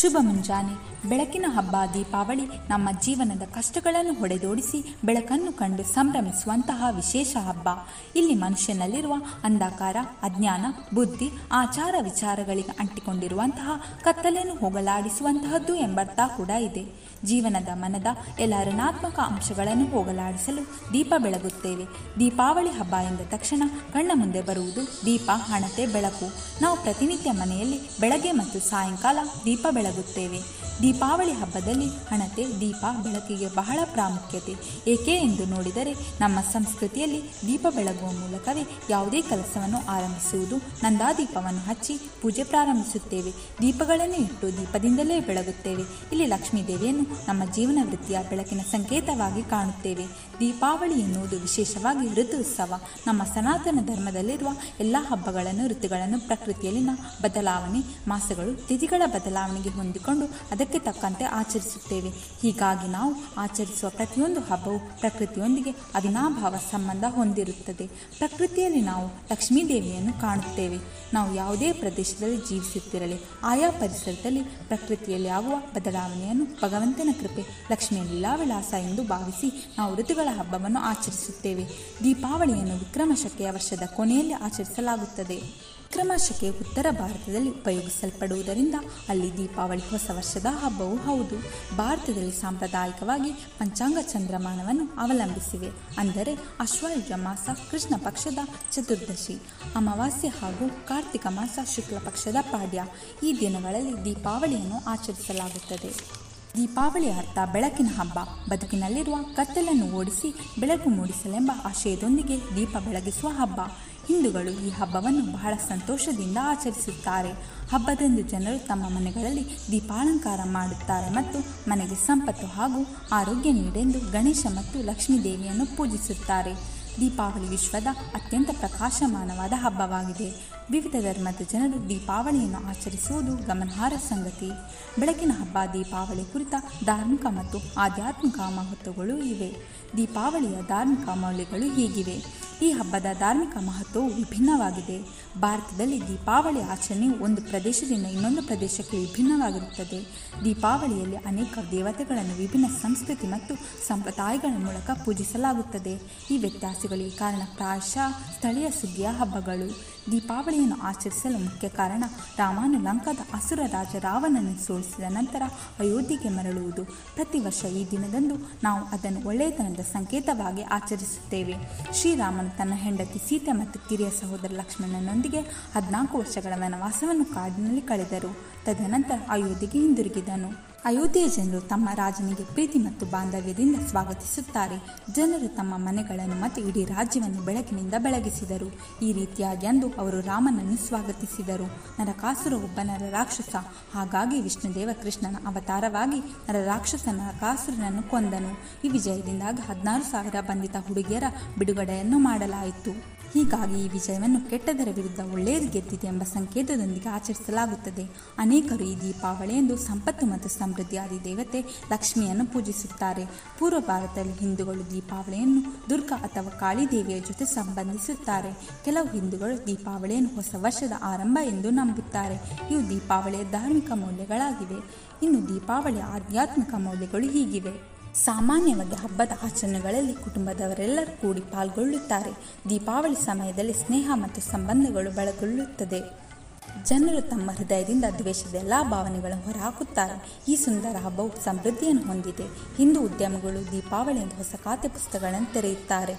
S17: ಶುಭ ಮುಂಜಾನೆ. ಬೆಳಕಿನ ಹಬ್ಬ, ದೀಪಾವಳಿ ನಮ್ಮ ಜೀವನದ ಕಷ್ಟಗಳನ್ನು ಹೊಡೆದೋಡಿಸಿ ಬೆಳಕನ್ನು ಕಂಡು ಸಂಭ್ರಮಿಸುವಂತಹ ವಿಶೇಷ ಹಬ್ಬ. ಇಲ್ಲಿ ಮನುಷ್ಯನಲ್ಲಿರುವ ಅಂಧಕಾರ, ಅಜ್ಞಾನ, ಬುದ್ಧಿ, ಆಚಾರ ವಿಚಾರಗಳಿಗೆ ಅಂಟಿಕೊಂಡಿರುವಂತಹ, ಕತ್ತಲೆಯನ್ನು ಹೋಗಲಾಡಿಸುವಂತಹದ್ದು ಎಂಬರ್ಥ ಕೂಡ ಇದೆ. ಜೀವನದ ಮನದ ಎಲ್ಲ ಋಣಾತ್ಮಕ ಅಂಶಗಳನ್ನು ಹೋಗಲಾಡಿಸಲು ದೀಪ ಬೆಳಗುತ್ತೇವೆ. ದೀಪಾವಳಿ ಹಬ್ಬ ಎಂದ ತಕ್ಷಣ ಕಣ್ಣ ಮುಂದೆ ಬರುವುದು ದೀಪ, ಹಣತೆ, ಬೆಳಕು. ನಾವು ಪ್ರತಿನಿತ್ಯ ಮನೆಯಲ್ಲಿ ಬೆಳಗ್ಗೆ ಮತ್ತು ಸಾಯಂಕಾಲ ದೀಪ ಬೆಳಗುತ್ತೇವೆ. ದೀಪಾವಳಿ ಹಬ್ಬದಲ್ಲಿ ಹಣತೆ, ದೀಪ ಬೆಳಕಿಗೆ ಬಹಳ ಪ್ರಾಮುಖ್ಯತೆ. ಏಕೆ ಎಂದು ನೋಡಿದರೆ, ನಮ್ಮ ಸಂಸ್ಕೃತಿಯಲ್ಲಿ ದೀಪ ಬೆಳಗುವ ಮೂಲಕವೇ ಯಾವುದೇ ಕೆಲಸವನ್ನು ಆರಂಭಿಸುವುದು, ನಂದಾದೀಪವನ್ನು ಹಚ್ಚಿ ಪೂಜೆ ಪ್ರಾರಂಭಿಸುತ್ತೇವೆ. ದೀಪಗಳನ್ನು ಇಟ್ಟು ದೀಪದಿಂದಲೇ ಬೆಳಗುತ್ತೇವೆ. ಇಲ್ಲಿ ಲಕ್ಷ್ಮೀ ದೇವಿಯನ್ನು ನಮ್ಮ ಜೀವನ ವೃತ್ತಿಯ ಬೆಳಕಿನ ಸಂಕೇತವಾಗಿ ಕಾಣುತ್ತೇವೆ. ದೀಪಾವಳಿ ಎನ್ನುವುದು ವಿಶೇಷವಾಗಿ ಋತು ಉತ್ಸವ ನಮ್ಮ ಸನಾತನ ಧರ್ಮದಲ್ಲಿರುವ ಎಲ್ಲ ಹಬ್ಬಗಳನ್ನು, ಋತುಗಳನ್ನು ಪ್ರಕೃತಿಯಲ್ಲಿನ ಬದಲಾವಣೆ, ಮಾಸಗಳು, ತಿಥಿಗಳ ಬದಲಾವಣೆಗೆ ಹೊಂದಿಕೊಂಡು ಅದಕ್ಕೆ ತಕ್ಕಂತೆ ಆಚರಿಸುತ್ತೇವೆ. ಹೀಗಾಗಿ ನಾವು ಆಚರಿಸುವ ಪ್ರತಿಯೊಂದು ಹಬ್ಬವು ಪ್ರಕೃತಿಯೊಂದಿಗೆ ಅವಿನಾಭಾವ ಸಂಬಂಧ ಹೊಂದಿರುತ್ತದೆ. ಪ್ರಕೃತಿಯಲ್ಲಿ ನಾವು ಲಕ್ಷ್ಮೀ ದೇವಿಯನ್ನು ಕಾಣುತ್ತೇವೆ. ನಾವು ಯಾವುದೇ ಪ್ರದೇಶದಲ್ಲಿ ಜೀವಿಸುತ್ತಿರಲಿ, ಆಯಾ ಪರಿಸರದಲ್ಲಿ ಪ್ರಕೃತಿಯಲ್ಲಿ ಆಗುವ ಬದಲಾವಣೆಯನ್ನು ಭಗವಂತನ ಕೃಪೆ ಲಕ್ಷ್ಮಿಯ ಲೀಲಾವಿಳಾಸ ಎಂದು ಭಾವಿಸಿ ನಾವು ಋತುಗಳ ಹಬ್ಬವನ್ನು ಆಚರಿಸುತ್ತೇವೆ. ದೀಪಾವಳಿಯನ್ನು ವಿಕ್ರಮ ಶಕೆಯ ವರ್ಷದ ಕೊನೆಯಲ್ಲಿ ಆಚರಿಸಲಾಗುತ್ತದೆ. ವಿಕ್ರಮಾಶಕ್ಕೆ ಉತ್ತರ ಭಾರತದಲ್ಲಿ ಉಪಯೋಗಿಸಲ್ಪಡುವುದರಿಂದ ಅಲ್ಲಿ ದೀಪಾವಳಿ ಹೊಸ ವರ್ಷದ ಹಬ್ಬವೂ ಹೌದು. ಭಾರತದಲ್ಲಿ ಸಾಂಪ್ರದಾಯಿಕವಾಗಿ ಪಂಚಾಂಗ ಚಂದ್ರಮಾನವನ್ನು ಅವಲಂಬಿಸಿವೆ. ಅಂದರೆ ಅಶ್ವಯುಜ ಮಾಸ ಕೃಷ್ಣ ಪಕ್ಷದ ಚತುರ್ದಶಿ, ಅಮಾವಾಸ್ಯೆ ಹಾಗೂ ಕಾರ್ತಿಕ ಮಾಸ ಶುಕ್ಲ ಪಕ್ಷದ ಪಾಡ್ಯ. ಈ ದಿನಗಳಲ್ಲಿ ದೀಪಾವಳಿಯನ್ನು ಆಚರಿಸಲಾಗುತ್ತದೆ. ದೀಪಾವಳಿ ಅರ್ಥ ಬೆಳಕಿನ ಹಬ್ಬ. ಬದುಕಿನಲ್ಲಿರುವ ಕತ್ತಲನ್ನು ಓಡಿಸಿ ಬೆಳಕು ಮೂಡಿಸಲೆಂಬ ಆಶಯದೊಂದಿಗೆ ದೀಪ ಬೆಳಗಿಸುವ ಹಬ್ಬ. ಹಿಂದೂಗಳು ಈ ಹಬ್ಬವನ್ನು ಬಹಳ ಸಂತೋಷದಿಂದ ಆಚರಿಸುತ್ತಾರೆ. ಹಬ್ಬದಂದು ಜನರು ತಮ್ಮ ಮನೆಗಳಲ್ಲಿ ದೀಪಾಲಂಕಾರ ಮಾಡುತ್ತಾರೆ ಮತ್ತು ಮನೆಗೆ ಸಂಪತ್ತು ಹಾಗೂ ಆರೋಗ್ಯ ನೀಡೆಂದು ಗಣೇಶ ಮತ್ತು ಲಕ್ಷ್ಮೀ ದೇವಿಯನ್ನು ಪೂಜಿಸುತ್ತಾರೆ. ದೀಪಾವಳಿ ವಿಶ್ವದ ಅತ್ಯಂತ ಪ್ರಕಾಶಮಾನವಾದ ಹಬ್ಬವಾಗಿದೆ. ವಿವಿಧ ಧರ್ಮದ ಜನರು ದೀಪಾವಳಿಯನ್ನು ಆಚರಿಸುವುದು ಗಮನಾರ್ಹ ಸಂಗತಿ. ಬೆಳಕಿನ ಹಬ್ಬ, ದೀಪಾವಳಿ ಕುರಿತ ಧಾರ್ಮಿಕ ಮತ್ತು ಆಧ್ಯಾತ್ಮಿಕ ಮಹತ್ವಗಳು ಇವೆ. ದೀಪಾವಳಿಯ ಧಾರ್ಮಿಕ ಮೌಲ್ಯಗಳು ಹೀಗಿವೆ. ಈ ಹಬ್ಬದ ಧಾರ್ಮಿಕ ಮಹತ್ವವು ವಿಭಿನ್ನವಾಗಿದೆ. ಭಾರತದಲ್ಲಿ ದೀಪಾವಳಿ ಆಚರಣೆಯು ಒಂದು ಪ್ರದೇಶದಿಂದ ಇನ್ನೊಂದು ಪ್ರದೇಶಕ್ಕೆ ವಿಭಿನ್ನವಾಗಿರುತ್ತದೆ. ದೀಪಾವಳಿಯಲ್ಲಿ ಅನೇಕ ದೇವತೆಗಳನ್ನು, ವಿಭಿನ್ನ ಸಂಸ್ಕೃತಿ ಮತ್ತು ಸಂಪ್ರದಾಯಗಳ ಮೂಲಕ ಪೂಜಿಸಲಾಗುತ್ತದೆ. ಈ ವ್ಯತ್ಯಾಸಗಳಿಗೆ ಕಾರಣ ಪ್ರಾಯಶಃ ಸ್ಥಳೀಯ ಸುದ್ದಿಯ ಹಬ್ಬಗಳು. ದೀಪಾವಳಿಯನ್ನು ಆಚರಿಸಲು ಮುಖ್ಯ ಕಾರಣ ರಾಮಾನು ಲಂಕಾದ ಅಸುರ ರಾಜ ರಾವಣನನ್ನು ಸೋಲಿಸಿದ ನಂತರ ಅಯೋಧ್ಯೆಗೆ ಮರಳುವುದು. ಪ್ರತಿ ವರ್ಷ ಈ ದಿನದಂದು ನಾವು ಅದನ್ನು ಒಳ್ಳೆಯತನದ ಸಂಕೇತವಾಗಿ ಆಚರಿಸುತ್ತೇವೆ. ಶ್ರೀರಾಮನು ತನ್ನ ಹೆಂಡತಿ ಸೀತೆ ಮತ್ತು ಕಿರಿಯ ಸಹೋದರ ಲಕ್ಷ್ಮಣನೊಂದಿಗೆ ಹದಿನಾಲ್ಕು ವರ್ಷಗಳ ವನವಾಸವನ್ನು ಕಾಡಿನಲ್ಲಿ ಕಳೆದರು. ತದನಂತರ ಅಯೋಧ್ಯೆಗೆ ಹಿಂದಿರುಗಿದನು. ಅಯೋಧ್ಯೆಯ ಜನರು ತಮ್ಮ ರಾಜನಿಗೆ ಪ್ರೀತಿ ಮತ್ತು ಬಾಂಧವ್ಯದಿಂದ ಸ್ವಾಗತಿಸುತ್ತಾರೆ. ಜನರು ತಮ್ಮ ಮನೆಗಳನ್ನು ಮತ್ತು ಇಡೀ ರಾಜ್ಯವನ್ನು ಬೆಳಕಿನಿಂದ ಬೆಳಗಿಸಿದರು. ಈ ರೀತಿಯಾಗಿ ಅಂದು ಅವರು ರಾಮನನ್ನು ಸ್ವಾಗತಿಸಿದರು. ನರಕಾಸುರ ಒಬ್ಬ ನರ ರಾಕ್ಷಸ. ಹಾಗಾಗಿ ವಿಷ್ಣುದೇವ ಕೃಷ್ಣನ ಅವತಾರವಾಗಿ ನರ ರಾಕ್ಷಸ ನರಕಾಸುರನನ್ನು ಕೊಂದನು. ಈ ವಿಜಯದಿಂದಾಗಿ ಹದಿನಾರು ಸಾವಿರ ಬಂಧಿತ ಹುಡುಗಿಯರ ಬಿಡುಗಡೆಯನ್ನು ಮಾಡಲಾಯಿತು. ಹೀಗಾಗಿ ಈ ವಿಜಯವನ್ನು ಕೆಟ್ಟದರ ವಿರುದ್ಧ ಒಳ್ಳೆಯದು ಗೆದ್ದಿದೆ ಎಂಬ ಸಂಕೇತದೊಂದಿಗೆ ಆಚರಿಸಲಾಗುತ್ತದೆ. ಅನೇಕರು ಈ ದೀಪಾವಳಿಯಂದು ಸಂಪತ್ತು ಮತ್ತು ಸಮೃದ್ಧಿಯಾದಿ ದೇವತೆ ಲಕ್ಷ್ಮಿಯನ್ನು ಪೂಜಿಸುತ್ತಾರೆ. ಪೂರ್ವ ಭಾರತದಲ್ಲಿ ಹಿಂದೂಗಳು ದೀಪಾವಳಿಯನ್ನು ದುರ್ಗಾ ಅಥವಾ ಕಾಳಿ ದೇವಿಯ ಜೊತೆ ಸಂಬಂಧಿಸುತ್ತಾರೆ. ಕೆಲವು ಹಿಂದೂಗಳು ದೀಪಾವಳಿಯನ್ನು ಹೊಸ ವರ್ಷದ ಆರಂಭ ಎಂದು ನಂಬುತ್ತಾರೆ. ಇವು ದೀಪಾವಳಿಯ ಧಾರ್ಮಿಕ ಮೌಲ್ಯಗಳಾಗಿವೆ. ಇನ್ನು ದೀಪಾವಳಿಯ ಆಧ್ಯಾತ್ಮಿಕ ಮೌಲ್ಯಗಳು ಹೀಗಿವೆ. ಸಾಮಾನ್ಯವಾಗಿ ಹಬ್ಬದ ಆಚರಣೆಗಳಲ್ಲಿ ಕುಟುಂಬದವರೆಲ್ಲರೂ ಕೂಡಿ ಪಾಲ್ಗೊಳ್ಳುತ್ತಾರೆ. ದೀಪಾವಳಿ ಸಮಯದಲ್ಲಿ ಸ್ನೇಹ ಮತ್ತು ಸಂಬಂಧಗಳು ಬಳಗೊಳ್ಳುತ್ತದೆ. ಜನರು ತಮ್ಮ ಹೃದಯದಿಂದ ದ್ವೇಷದ ಎಲ್ಲ ಭಾವನೆಗಳನ್ನು ಹೊರಹಾಕುತ್ತಾರೆ. ಈ ಸುಂದರ ಹಬ್ಬವು ಸಮೃದ್ಧಿಯನ್ನು ಹೊಂದಿದೆ. ಹಿಂದೂ ಉದ್ಯಮಗಳು ದೀಪಾವಳಿಯಿಂದ ಹೊಸ ಖಾತೆ ಪುಸ್ತಕಗಳನ್ನು ತೆರೆಯುತ್ತಾರೆ.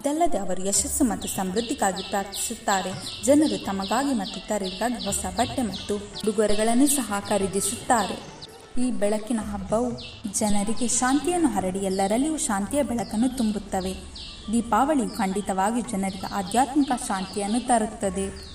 S17: ಇದಲ್ಲದೆ ಅವರು ಯಶಸ್ಸು ಮತ್ತು ಸಮೃದ್ಧಿಗಾಗಿ ಪ್ರಾರ್ಥಿಸುತ್ತಾರೆ. ಜನರು ತಮಗಾಗಿ ಮತ್ತು ಇತರರಿಗಾಗಿ ಹೊಸ ಬಟ್ಟೆ ಮತ್ತು ಉಡುಗೊರೆಗಳನ್ನು ಸಹ ಖರೀದಿಸುತ್ತಾರೆ. ಈ ಬೆಳಕಿನ ಹಬ್ಬವು ಜನರಿಗೆ ಶಾಂತಿಯನ್ನು ಹರಡಿ ಎಲ್ಲರಲ್ಲಿಯೂ ಶಾಂತಿಯ ಬೆಳಕನ್ನು ತುಂಬುತ್ತವೆ. ದೀಪಾವಳಿ ಖಂಡಿತವಾಗಿ ಜನರಿಗೆ ಆಧ್ಯಾತ್ಮಿಕ ಶಾಂತಿಯನ್ನು ತರುತ್ತದೆ.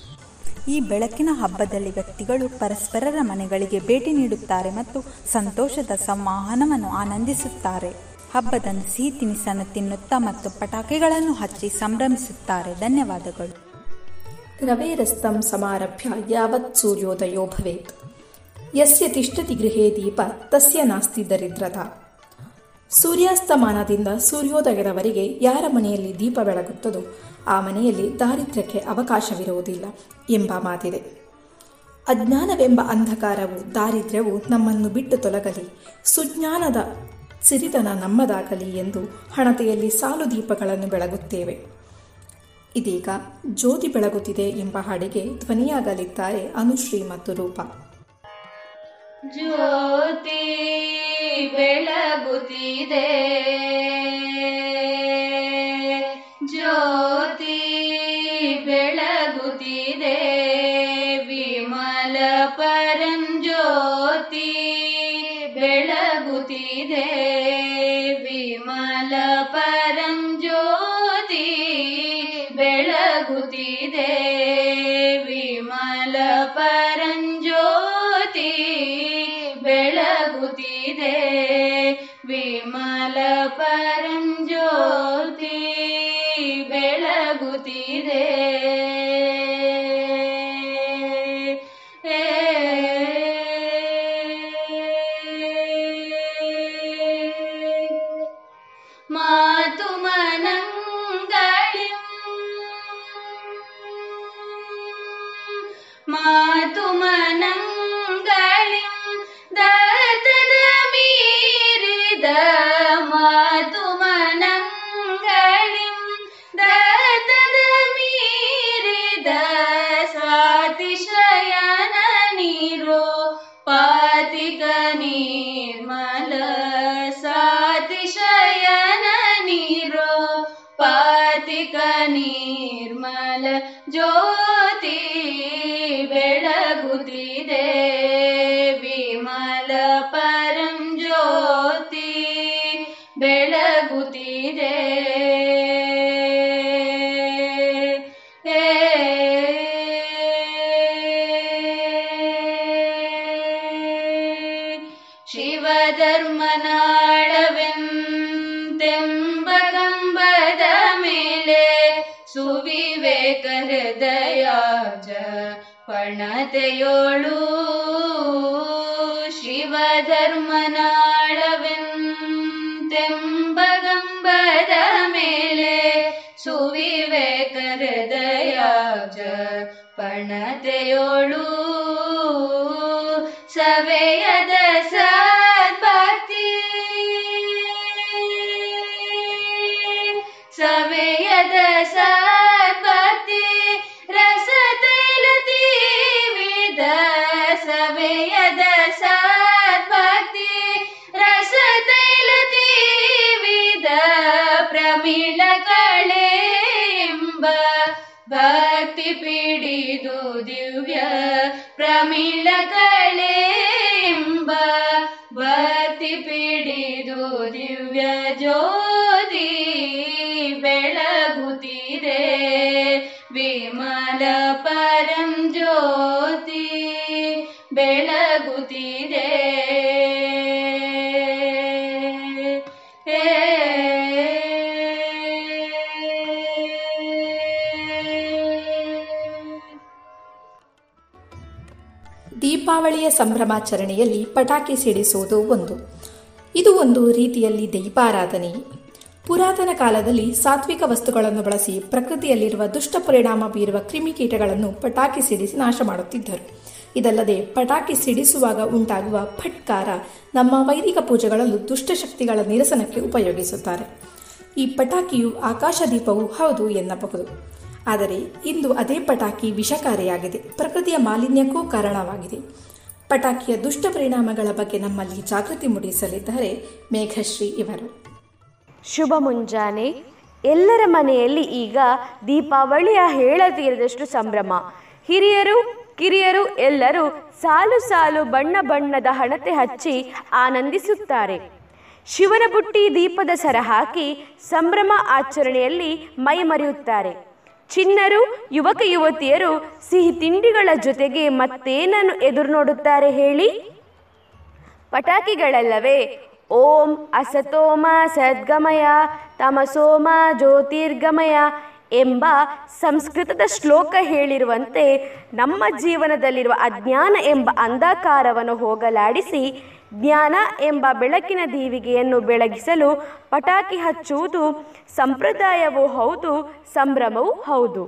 S17: ಈ ಬೆಳಕಿನ ಹಬ್ಬದಲ್ಲಿ ವ್ಯಕ್ತಿಗಳು ಪರಸ್ಪರರ ಮನೆಗಳಿಗೆ ಭೇಟಿ ನೀಡುತ್ತಾರೆ ಮತ್ತು ಸಂತೋಷದ ಸಂವಹನವನ್ನು ಆನಂದಿಸುತ್ತಾರೆ. ಹಬ್ಬದಂದು ಸಿಹಿ ತಿನಿಸನ್ನು ತಿನ್ನುತ್ತಾ ಮತ್ತು ಪಟಾಕಿಗಳನ್ನು ಹಚ್ಚಿ ಸಂಭ್ರಮಿಸುತ್ತಾರೆ. ಧನ್ಯವಾದಗಳು.
S15: ರವೇರಸ್ತಂ ಸಮಾರಭ್ಯ. ಯಾವತ್ ಸೂರ್ಯೋದಯೋ ಭವೇತ್. ಯಸ್ಯ ತಿಷ್ಟತಿ ಗೃಹೇ ದೀಪ, ತಸ್ಯ ನಾಸ್ತಿ ದರಿದ್ರತ. ಸೂರ್ಯಾಸ್ತಮಾನದಿಂದ ಸೂರ್ಯೋದಯದವರೆಗೆ ಯಾರ ಮನೆಯಲ್ಲಿ ದೀಪ ಬೆಳಗುತ್ತದೋ, ಆ ಮನೆಯಲ್ಲಿ ದಾರಿದ್ರ್ಯಕ್ಕೆ ಅವಕಾಶವಿರುವುದಿಲ್ಲ ಎಂಬ ಮಾತಿದೆ. ಅಜ್ಞಾನವೆಂಬ ಅಂಧಕಾರವು, ದಾರಿದ್ರ್ಯವು ನಮ್ಮನ್ನು ಬಿಟ್ಟು ತೊಲಗಲಿ, ಸುಜ್ಞಾನದ ಸಿರಿತನ ನಮ್ಮದಾಗಲಿ ಎಂದು ಹಣತೆಯಲ್ಲಿ ಸಾಲು ದೀಪಗಳನ್ನು ಬೆಳಗುತ್ತೇವೆ. ಇದೀಗ ಜ್ಯೋತಿ ಬೆಳಗುತ್ತಿದೆ ಎಂಬ ಹಾಡಿಗೆ ಧ್ವನಿಯಾಗಲಿದ್ದಾರೆ ಅನುಶ್ರೀ ಮತ್ತು ರೂಪ.
S16: ಜ್ಯೋತಿ ಬೆಳಗುತ್ತಿದೆ. ಜ್ಯೋತಿ para ಸಂಭ್ರಮಾಚರಣೆಯಲ್ಲಿ ಪಟಾಕಿ ಸಿಡಿಸುವುದು ಒಂದು. ಇದು ಒಂದು ರೀತಿಯಲ್ಲಿ ದೈವಾರಾಧನೆ. ಪುರಾತನ ಕಾಲದಲ್ಲಿ ಸಾತ್ವಿಕ ವಸ್ತುಗಳನ್ನು ಬಳಸಿ ಪ್ರಕೃತಿಯಲ್ಲಿರುವ ದುಷ್ಟ ಪರಿಣಾಮ ಬೀರುವ ಕ್ರಿಮಿಕೀಟಗಳನ್ನು ಪಟಾಕಿ ಸಿಡಿಸಿ ನಾಶ ಮಾಡುತ್ತಿದ್ದರು. ಇದಲ್ಲದೆ ಪಟಾಕಿ ಸಿಡಿಸುವಾಗ ಉಂಟಾಗುವ ಫಟ್ಕಾರ ನಮ್ಮ ವೈದಿಕ ಪೂಜೆಗಳಲ್ಲೂ ದುಷ್ಟಶಕ್ತಿಗಳ ನಿರಸನಕ್ಕೆ ಉಪಯೋಗಿಸುತ್ತಾರೆ. ಈ ಪಟಾಕಿಯು ಆಕಾಶ ದೀಪವೂ ಹೌದು ಎನ್ನಬಹುದು. ಆದರೆ ಇಂದು ಅದೇ ಪಟಾಕಿ ವಿಷಕಾರಿಯಾಗಿದೆ. ಪ್ರಕೃತಿಯ ಮಾಲಿನ್ಯಕ್ಕೂ ಕಾರಣವಾಗಿದೆ. ಪಟಾಕಿಯ ದುಷ್ಟ ಪರಿಣಾಮಗಳ ಬಗ್ಗೆ ನಮ್ಮಲ್ಲಿ ಜಾಗೃತಿ ಮೂಡಿಸಲಿದ್ದಾರೆ ಮೇಘಶ್ರೀ ಇವರು.
S18: ಶುಭ ಮುಂಜಾನೆ. ಎಲ್ಲರ ಮನೆಯಲ್ಲಿ ಈಗ ದೀಪಾವಳಿಯ ಹೇಳತೀರದಷ್ಟು ಸಂಭ್ರಮ. ಹಿರಿಯರು, ಕಿರಿಯರು ಎಲ್ಲರೂ ಸಾಲು ಸಾಲು ಬಣ್ಣ ಬಣ್ಣದ ಹಣತೆ ಹಚ್ಚಿ ಆನಂದಿಸುತ್ತಾರೆ. ಶಿವನ ಬುಟ್ಟಿ ದೀಪದ ಸರ ಹಾಕಿ ಸಂಭ್ರಮ ಆಚರಣೆಯಲ್ಲಿ ಮೈ ಮೈಮರೆಯುತ್ತಾರೆ. ಚಿನ್ನರು ಯುವಕ ಯುವತಿಯರು ಸಿಹಿ ತಿಂಡಿಗಳ ಜೊತೆಗೆ ಮತ್ತೇನನ್ನು ಎದುರು ನೋಡುತ್ತಾರೆ ಹೇಳಿ? ಪಟಾಕಿಗಳಲ್ಲವೇ. ಓಂ ಅಸತೋಮ ಸದ್ಗಮಯ ತಮಸೋಮ ಜ್ಯೋತಿರ್ಗಮಯ ಎಂಬ ಸಂಸ್ಕೃತದ ಶ್ಲೋಕ ಹೇಳಿರುವಂತೆ ನಮ್ಮ ಜೀವನದಲ್ಲಿರುವ ಅಜ್ಞಾನ ಎಂಬ ಅಂಧಕಾರವನ್ನು ಹೋಗಲಾಡಿಸಿ ಜ್ಞಾನ ಎಂಬ ಬೆಳಕಿನ ದೀವಿಗೆಯನ್ನು ಬೆಳಗಿಸಲು ಪಟಾಕಿ ಹಚ್ಚುವುದು ಸಂಪ್ರದಾಯವೂ ಹೌದು, ಸಂಭ್ರಮವೂ ಹೌದು.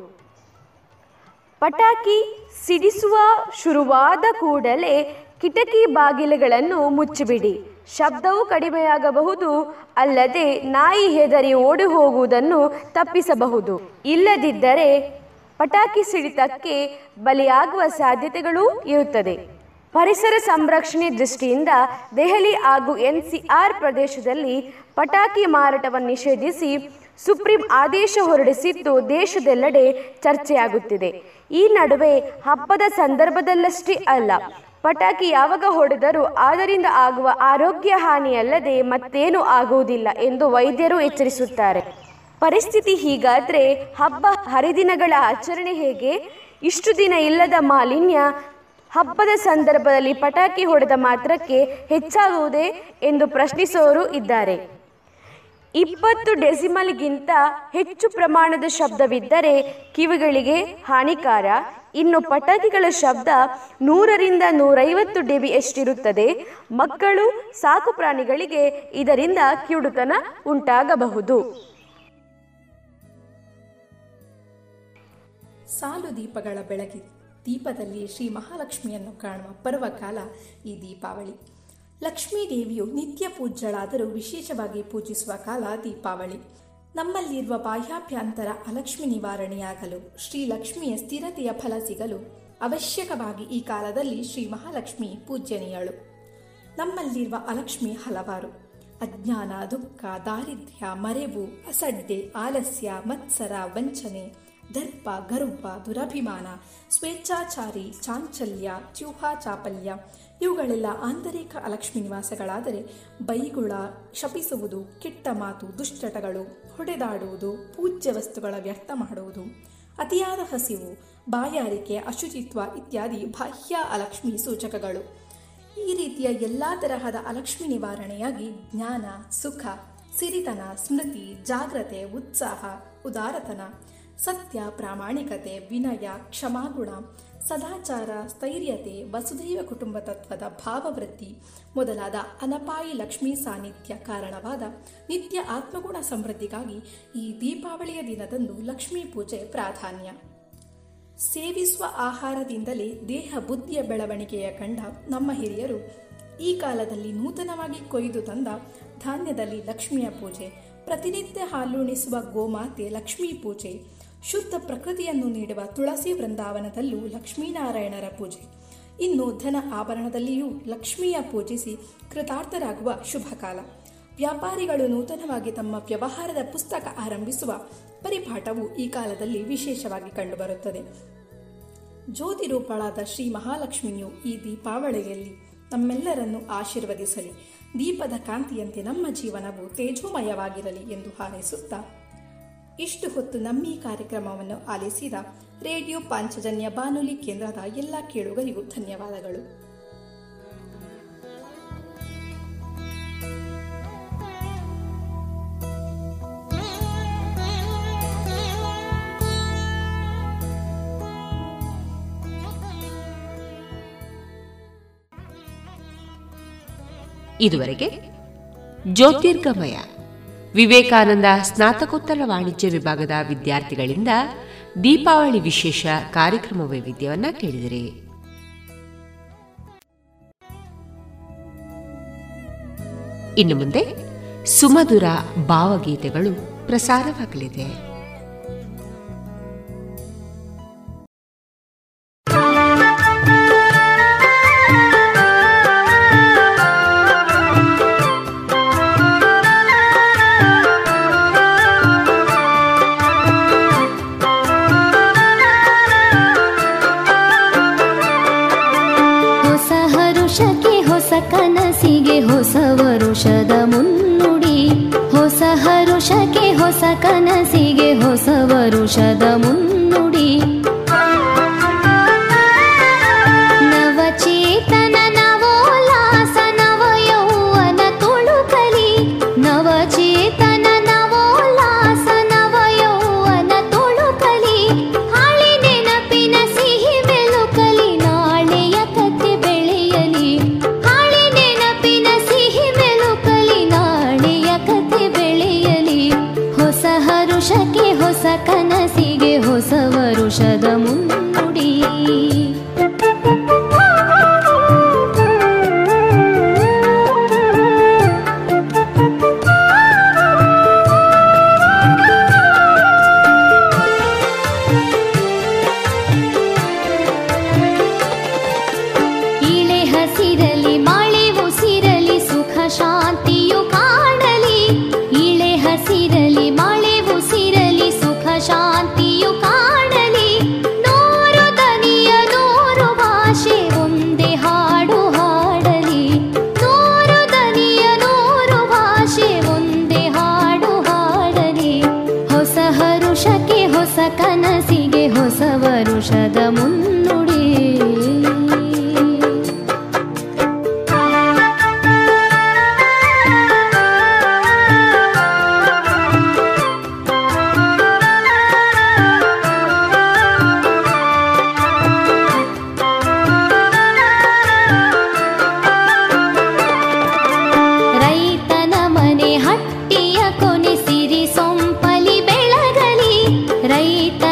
S18: ಪಟಾಕಿ ಸಿಡಿಸುವ ಶುರುವಾದ ಕೂಡಲೇ ಕಿಟಕಿ ಬಾಗಿಲುಗಳನ್ನು ಮುಚ್ಚಿಬಿಡಿ. ಶಬ್ದವು ಕಡಿಮೆಯಾಗಬಹುದು, ಅಲ್ಲದೆ ನಾಯಿ ಹೆದರಿ ಓಡಿ ಹೋಗುವುದನ್ನು ತಪ್ಪಿಸಬಹುದು. ಇಲ್ಲದಿದ್ದರೆ ಪಟಾಕಿ ಸಿಡಿತಕ್ಕೆ ಬಲಿಯಾಗುವ ಸಾಧ್ಯತೆಗಳೂ ಇರುತ್ತದೆ. ಪರಿಸರ ಸಂರಕ್ಷಣೆ ದೃಷ್ಟಿಯಿಂದ ದೆಹಲಿ ಹಾಗೂ ಎನ್ಸಿಆರ್ ಪ್ರದೇಶದಲ್ಲಿ ಪಟಾಕಿ ಮಾರಾಟವನ್ನು ನಿಷೇಧಿಸಿ ಸುಪ್ರೀಂ ಆದೇಶ ಹೊರಡಿಸಿದ್ದು ದೇಶದೆಲ್ಲೆಡೆ ಚರ್ಚೆಯಾಗುತ್ತಿದೆ. ಈ ನಡುವೆ ಹಬ್ಬದ ಸಂದರ್ಭದಲ್ಲಷ್ಟೇ ಅಲ್ಲ, ಪಟಾಕಿ ಯಾವಾಗ ಹೊಡೆದರೂ ಅದರಿಂದ ಆಗುವ ಆರೋಗ್ಯ ಹಾನಿಯಲ್ಲದೆ ಮತ್ತೇನೂ ಆಗುವುದಿಲ್ಲ ಎಂದು ವೈದ್ಯರು ಎಚ್ಚರಿಸುತ್ತಾರೆ. ಪರಿಸ್ಥಿತಿ ಹೀಗಾದ್ರೆ ಹಬ್ಬ ಹರಿದಿನಗಳ ಆಚರಣೆ ಹೇಗೆ? ಇಷ್ಟು ದಿನ ಇಲ್ಲದ ಮಾಲಿನ್ಯ ಹಬ್ಬದ ಸಂದರ್ಭದಲ್ಲಿ ಪಟಾಕಿ ಹೊಡೆದ ಮಾತ್ರಕ್ಕೆ ಹೆಚ್ಚಾಗುವುದೇ ಎಂದು ಪ್ರಶ್ನಿಸುವವರು ಇದ್ದಾರೆ. ಇಪ್ಪತ್ತು ಡೆಸಿಮಲ್ಗಿಂತ ಹೆಚ್ಚು ಪ್ರಮಾಣದ ಶಬ್ದವಿದ್ದರೆ ಕಿವಿಗಳಿಗೆ ಹಾನಿಕಾರ. ಇನ್ನು ಪಟಾಕಿಗಳ ಶಬ್ದ ನೂರರಿಂದ ನೂರೈವತ್ತು ಡೆಬಿ ಎಷ್ಟಿರುತ್ತದೆ ಮಕ್ಕಳು, ಸಾಕು ಪ್ರಾಣಿಗಳಿಗೆ ಇದರಿಂದ ಕಿವುಡುತನ ಉಂಟಾಗಬಹುದು.
S16: ಸಾಲು ದೀಪಗಳ ಬೆಳಗಿ ದೀಪದಲ್ಲಿ ಶ್ರೀ ಮಹಾಲಕ್ಷ್ಮಿಯನ್ನು ಕಾಣುವ ಪರ್ವಕಾಲ ಈ ದೀಪಾವಳಿ. ಲಕ್ಷ್ಮೀ ದೇವಿಯು ನಿತ್ಯ ಪೂಜ್ಯಳಾದರೂ ವಿಶೇಷವಾಗಿ ಪೂಜಿಸುವ ಕಾಲ ದೀಪಾವಳಿ. ನಮ್ಮಲ್ಲಿರುವ ಬಾಹ್ಯಾಭ್ಯಂತರ ಅಲಕ್ಷ್ಮಿ ನಿವಾರಣೆಯಾಗಲು, ಶ್ರೀ ಲಕ್ಷ್ಮಿಯ ಸ್ಥಿರತೆಯ ಫಲ ಸಿಗಲು ಅವಶ್ಯಕವಾಗಿ ಈ ಕಾಲದಲ್ಲಿ ಶ್ರೀ ಮಹಾಲಕ್ಷ್ಮಿ ಪೂಜ್ಯನೀಯಳು ನಮ್ಮಲ್ಲಿರುವ ಅಲಕ್ಷ್ಮಿ ಹಲವಾರು. ಅಜ್ಞಾನ, ದುಃಖ, ದಾರಿದ್ರ್ಯ, ಮರೆವು, ಅಸಡ್ಡೆ, ಆಲಸ್ಯ, ಮತ್ಸರ, ವಂಚನೆ
S15: ದರ್ಪ ಗರ್ವ ದುರಭಿಮಾನ, ಸ್ವೇಚ್ಛಾಚಾರಿ, ಚಾಂಚಲ್ಯ ಚ್ಯೂಹ ಚಾಪಲ್ಯ. ಇವುಗಳೆಲ್ಲ ಆಂತರಿಕ ಅಲಕ್ಷ್ಮಿ ನಿವಾಸಗಳಾದರೆ ಬೈಗುಳ ಶಪಿಸುವುದು, ಕೆಟ್ಟ ಮಾತು, ದುಶ್ಚಟಗಳು, ಹೊಡೆದಾಡುವುದು, ಪೂಜ್ಯ ವಸ್ತುಗಳ ವ್ಯರ್ಥ ಮಾಡುವುದು. ಅತಿಯಾದ ಹಸಿವು, ಬಾಯಾರಿಕೆ, ಅಶುಚಿತ್ವ ಇತ್ಯಾದಿ ಬಾಹ್ಯ ಅಲಕ್ಷ್ಮಿ ಸೂಚಕಗಳು. ಈ ರೀತಿಯ ಎಲ್ಲ ತರಹದ ಅಲಕ್ಷ್ಮಿ ನಿವಾರಣೆಯಾಗಿ ಜ್ಞಾನ, ಸುಖ, ಸಿರಿತನ, ಸ್ಮೃತಿ, ಜಾಗ್ರತೆ, ಉತ್ಸಾಹ, ಉದಾರತನ ಸತ್ಯ, ಪ್ರಾಮಾಣಿಕತೆ, ವಿನಯ ಕ್ಷಮಾಗುಣ ಸದಾಚಾರ, ಸ್ಥೈರ್ಯತೆ, ವಸುದೈವ ಕುಟುಂಬ ತತ್ವದ ಭಾವವೃತ್ತಿ ಮೊದಲಾದ ಅನಪಾಯಿ ಲಕ್ಷ್ಮೀ ಸಾನ್ನಿಧ್ಯ ಕಾರಣವಾದ ನಿತ್ಯ ಆತ್ಮಗುಣ ಸಮೃದ್ಧಿಗಾಗಿ ಈ ದೀಪಾವಳಿಯ ದಿನದಂದು ಲಕ್ಷ್ಮೀ ಪೂಜೆ ಪ್ರಾಧಾನ್ಯ. ಸೇವಿಸುವ ಆಹಾರದಿಂದಲೇ ದೇಹ ಬುದ್ಧಿಯ ಬೆಳವಣಿಗೆಯ ಕಂಡ ನಮ್ಮ ಹಿರಿಯರು ಈ ಕಾಲದಲ್ಲಿ ನೂತನವಾಗಿ ಕೊಯ್ದು ತಂದ ಧಾನ್ಯದಲ್ಲಿ ಲಕ್ಷ್ಮಿಯ ಪೂಜೆ, ಪ್ರತಿನಿತ್ಯ ಹಾಲುಣಿಸುವ ಗೋಮಾತೆ ಲಕ್ಷ್ಮೀ ಪೂಜೆ ಶುದ್ಧ ಪ್ರಕೃತಿಯನ್ನು ನೀಡುವ ತುಳಸಿ ವೃಂದಾವನದಲ್ಲೂ ಲಕ್ಷ್ಮೀನಾರಾಯಣರ ಪೂಜೆ. ಇನ್ನು ಧನ ಆಭರಣದಲ್ಲಿಯೂ ಲಕ್ಷ್ಮಿಯ ಪೂಜಿಸಿ ಕೃತಾರ್ಥರಾಗುವ ಶುಭ ಕಾಲ. ವ್ಯಾಪಾರಿಗಳು ನೂತನವಾಗಿ ತಮ್ಮ ವ್ಯವಹಾರದ ಪುಸ್ತಕ ಆರಂಭಿಸುವ ಪರಿಪಾಠವು ಈ ಕಾಲದಲ್ಲಿ ವಿಶೇಷವಾಗಿ ಕಂಡುಬರುತ್ತದೆ. ಜ್ಯೋತಿ ರೂಪಳಾದ ಶ್ರೀ ಮಹಾಲಕ್ಷ್ಮಿಯು ಈ ದೀಪಾವಳಿಯಲ್ಲಿ ನಮ್ಮೆಲ್ಲರನ್ನು ಆಶೀರ್ವದಿಸಲಿ. ದೀಪದ ಕಾಂತಿಯಂತೆ ನಮ್ಮ ಜೀವನವು ತೇಜೋಮಯವಾಗಿರಲಿ ಎಂದು ಹಾರೈಸುತ್ತಾ ಇಷ್ಟು ಹೊತ್ತು ನಮ್ಮಿ ಕಾರ್ಯಕ್ರಮವನ್ನು ಆಲಿಸಿದ ರೇಡಿಯೋ ಪಾಂಚಜನ್ಯ ಬಾನುಲಿ ಕೇಂದ್ರದ ಎಲ್ಲ ಕೇಳುಗರಿಗೂ ಧನ್ಯವಾದಗಳು.
S2: ಇದುವರೆಗೆ ಜ್ಯೋತಿರ್ಗಮಯ ವಿವೇಕಾನಂದ ಸ್ನಾತಕೋತ್ತರ ವಾಣಿಜ್ಯ ವಿಭಾಗದ ವಿದ್ಯಾರ್ಥಿಗಳಿಂದ ದೀಪಾವಳಿ ವಿಶೇಷ ಕಾರ್ಯಕ್ರಮ ವೈವಿಧ್ಯವನ್ನ ಕೇಳಿದಿರಿ. ಇನ್ನು ಮುಂದೆ ಸುಮಧುರ ಭಾವಗೀತೆಗಳು ಪ್ರಸಾರವಾಗಲಿದೆ.
S6: ಕನಸಿಗೆ ಹೊಸ ವರುಷದ ಮುನ್ನುಡಿ. रैता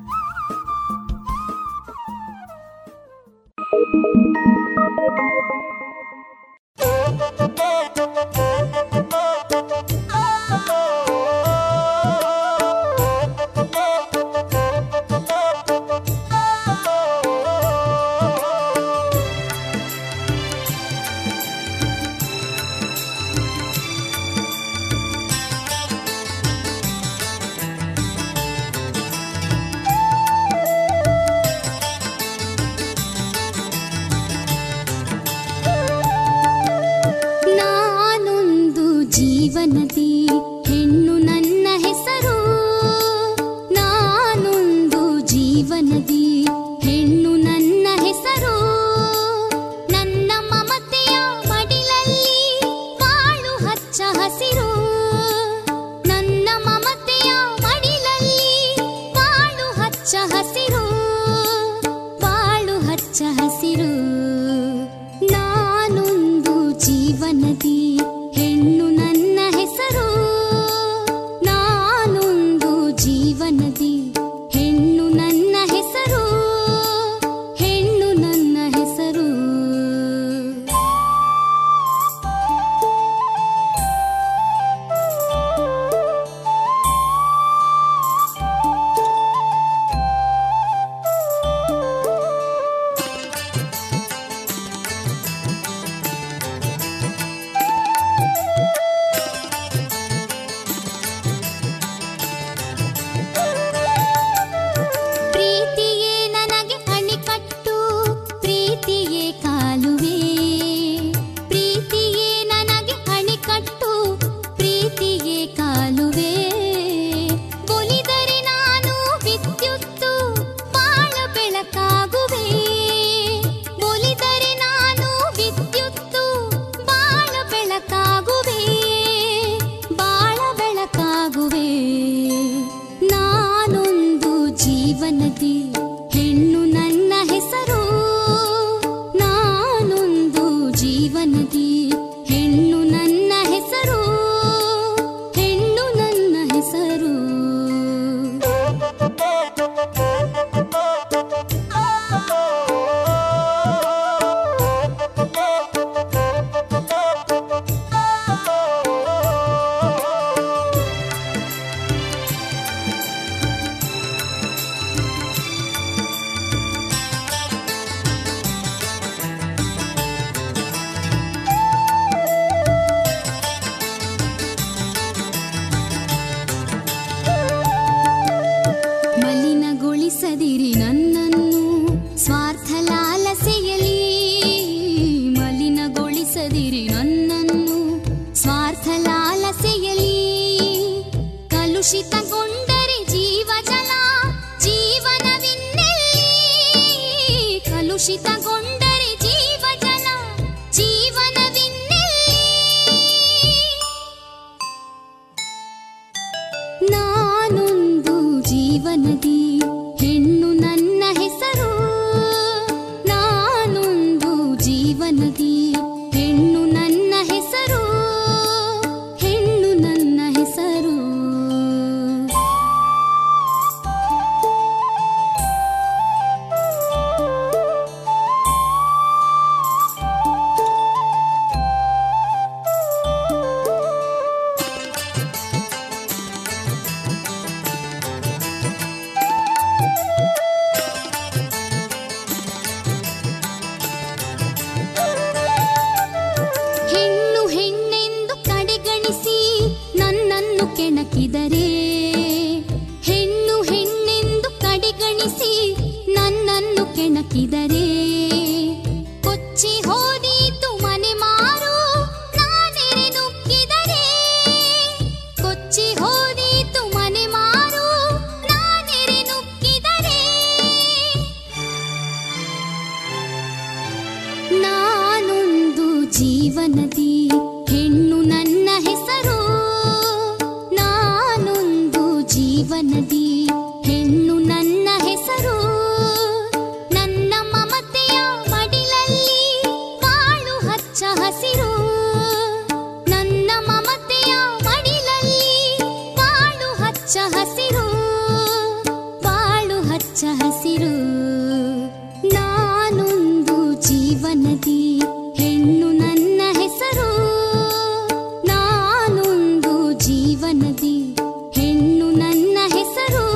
S6: ನದಿ ಹೆಣ್ಣು ನನ್ನ ಹೆಸರು.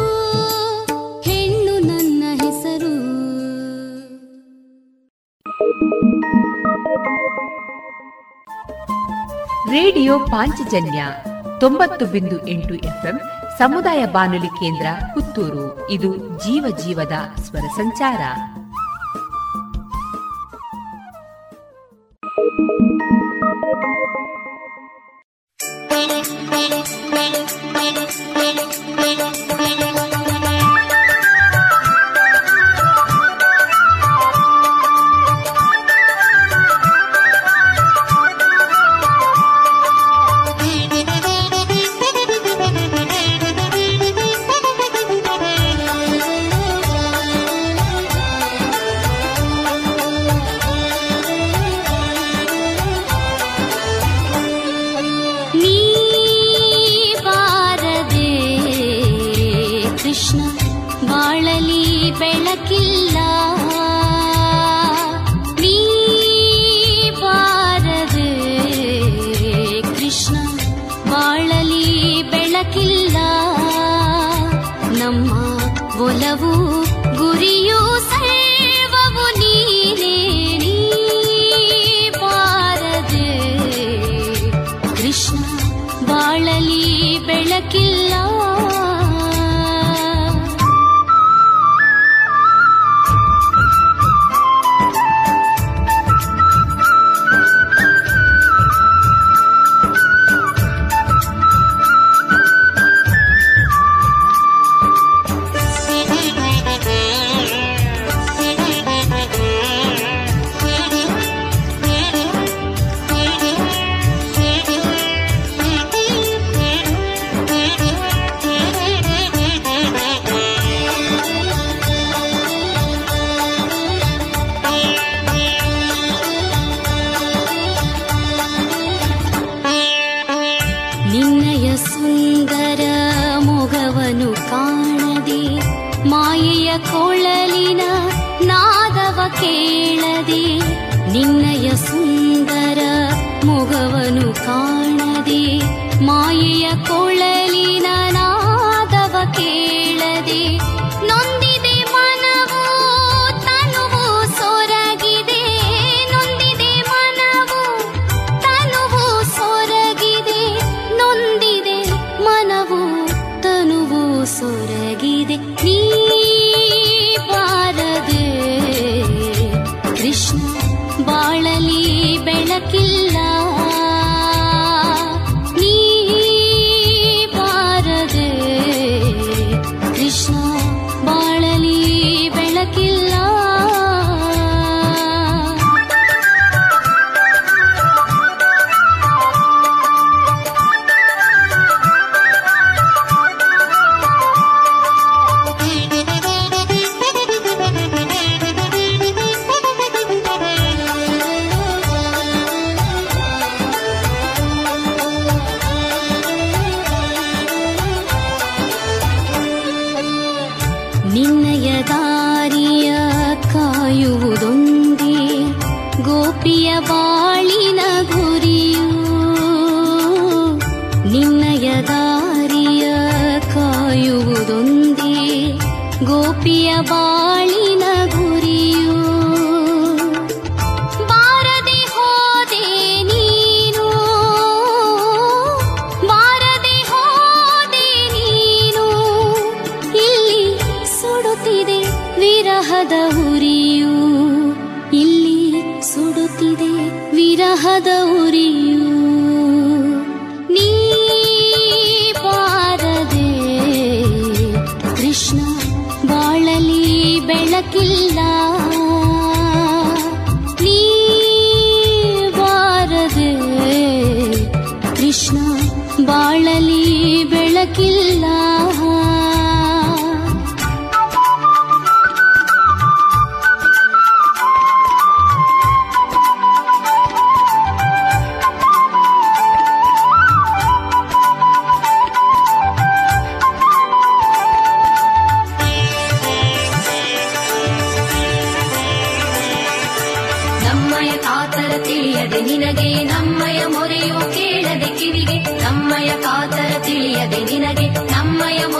S6: ಹೆಣ್ಣು ನನ್ನ ಹೆಸರು.
S19: ರೇಡಿಯೋ ಪಾಂಚಜನ್ಯ ತೊಂಬತ್ತು ಬಿಂದು ಎಂಟು ಎಫ್ಎಂ ಸಮುದಾಯ ಬಾನುಲಿ ಕೇಂದ್ರ ಪುತ್ತೂರು. ಇದು ಜೀವ ಜೀವದ ಸ್ವರ ಸಂಚಾರ.
S6: Thank you.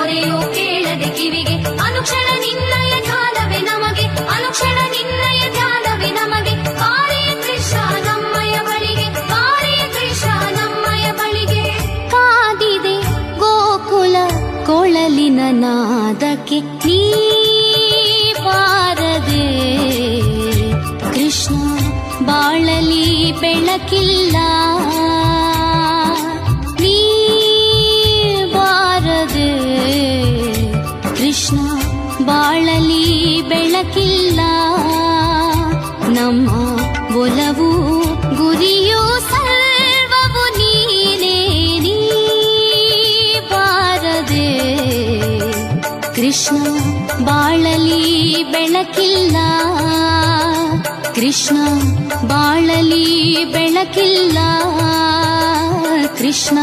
S20: ಮೊರೆಯೋ ಕೇಳದೆ ಕಿವಿಗೆ, ಅನುಕ್ಷಣ ನಿನ್ನಯ ಧ್ಯಾನವೇ ನಮಗೆ, ಅನುಕ್ಷಣ ನಿನ್ನಯ ಧ್ಯಾನವೇ ನಮಗೆ. ಕಾರೆಯ ಕೃಷ್ಣ ನಮ್ಮಯ ಬಳಿಗೆ, ಕಾರೆಯ ಕೃಷ್ಣ ನಮ್ಮಯ ಬಳಿಗೆ.
S6: ಕಾದಿದೆ ಗೋಕುಲ ಕೊಳಲಿನ ನಾದಕ್ಕೆ, ನೀ ಪಾರದೆ. ಕೃಷ್ಣ ಬಾಳಲಿ ಬೆಳಕಿಲ್ಲ
S5: ಬೆಳಕಿಲ್ಲ. ನಮ್ಮ ಒಲವು ಗುರಿಯು ಸರ್ವವು ನೀನೇ, ನೀ ಬಾರದೆ. ಕೃಷ್ಣ ಬಾಳಲಿ ಬೆಳಕಿಲ್ಲ. ಕೃಷ್ಣ ಬಾಳಲಿ ಬೆಳಕಿಲ್ಲ. ಕೃಷ್ಣ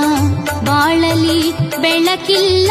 S5: ಬಾಳಲಿ ಬೆಳಕಿಲ್ಲ.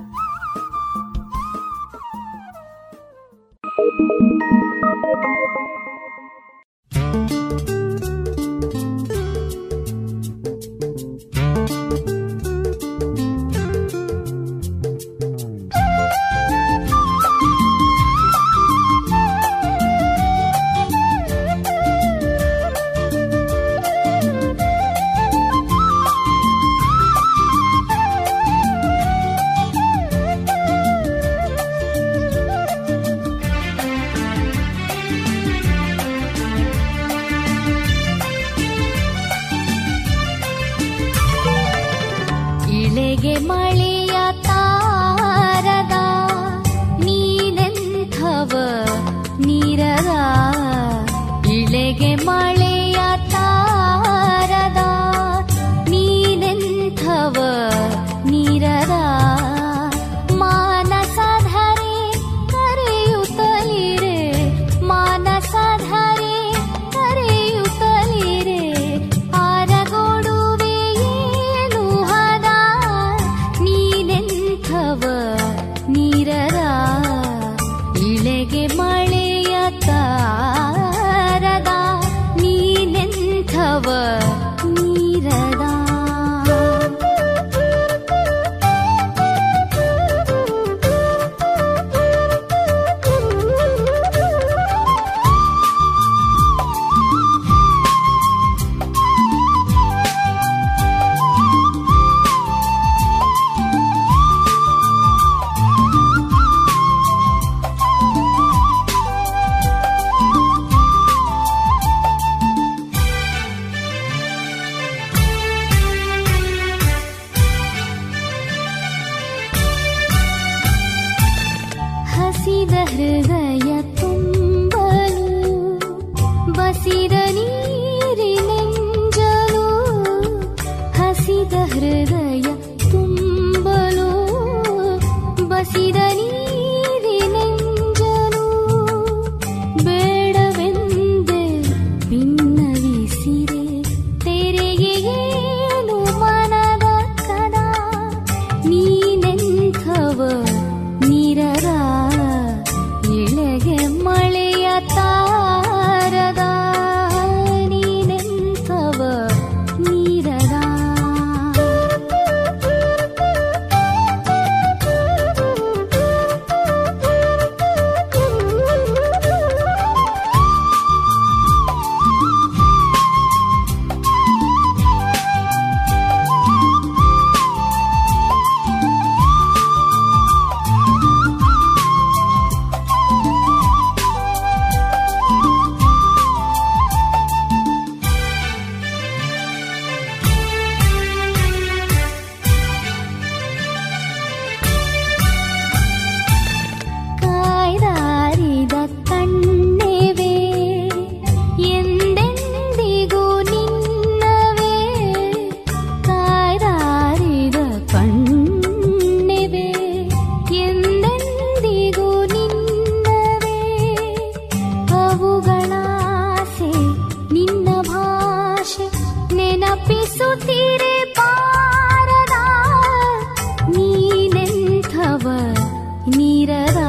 S5: ನೀರದ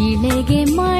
S5: ಇಳೆಗೆ
S6: ಮಾಡಿ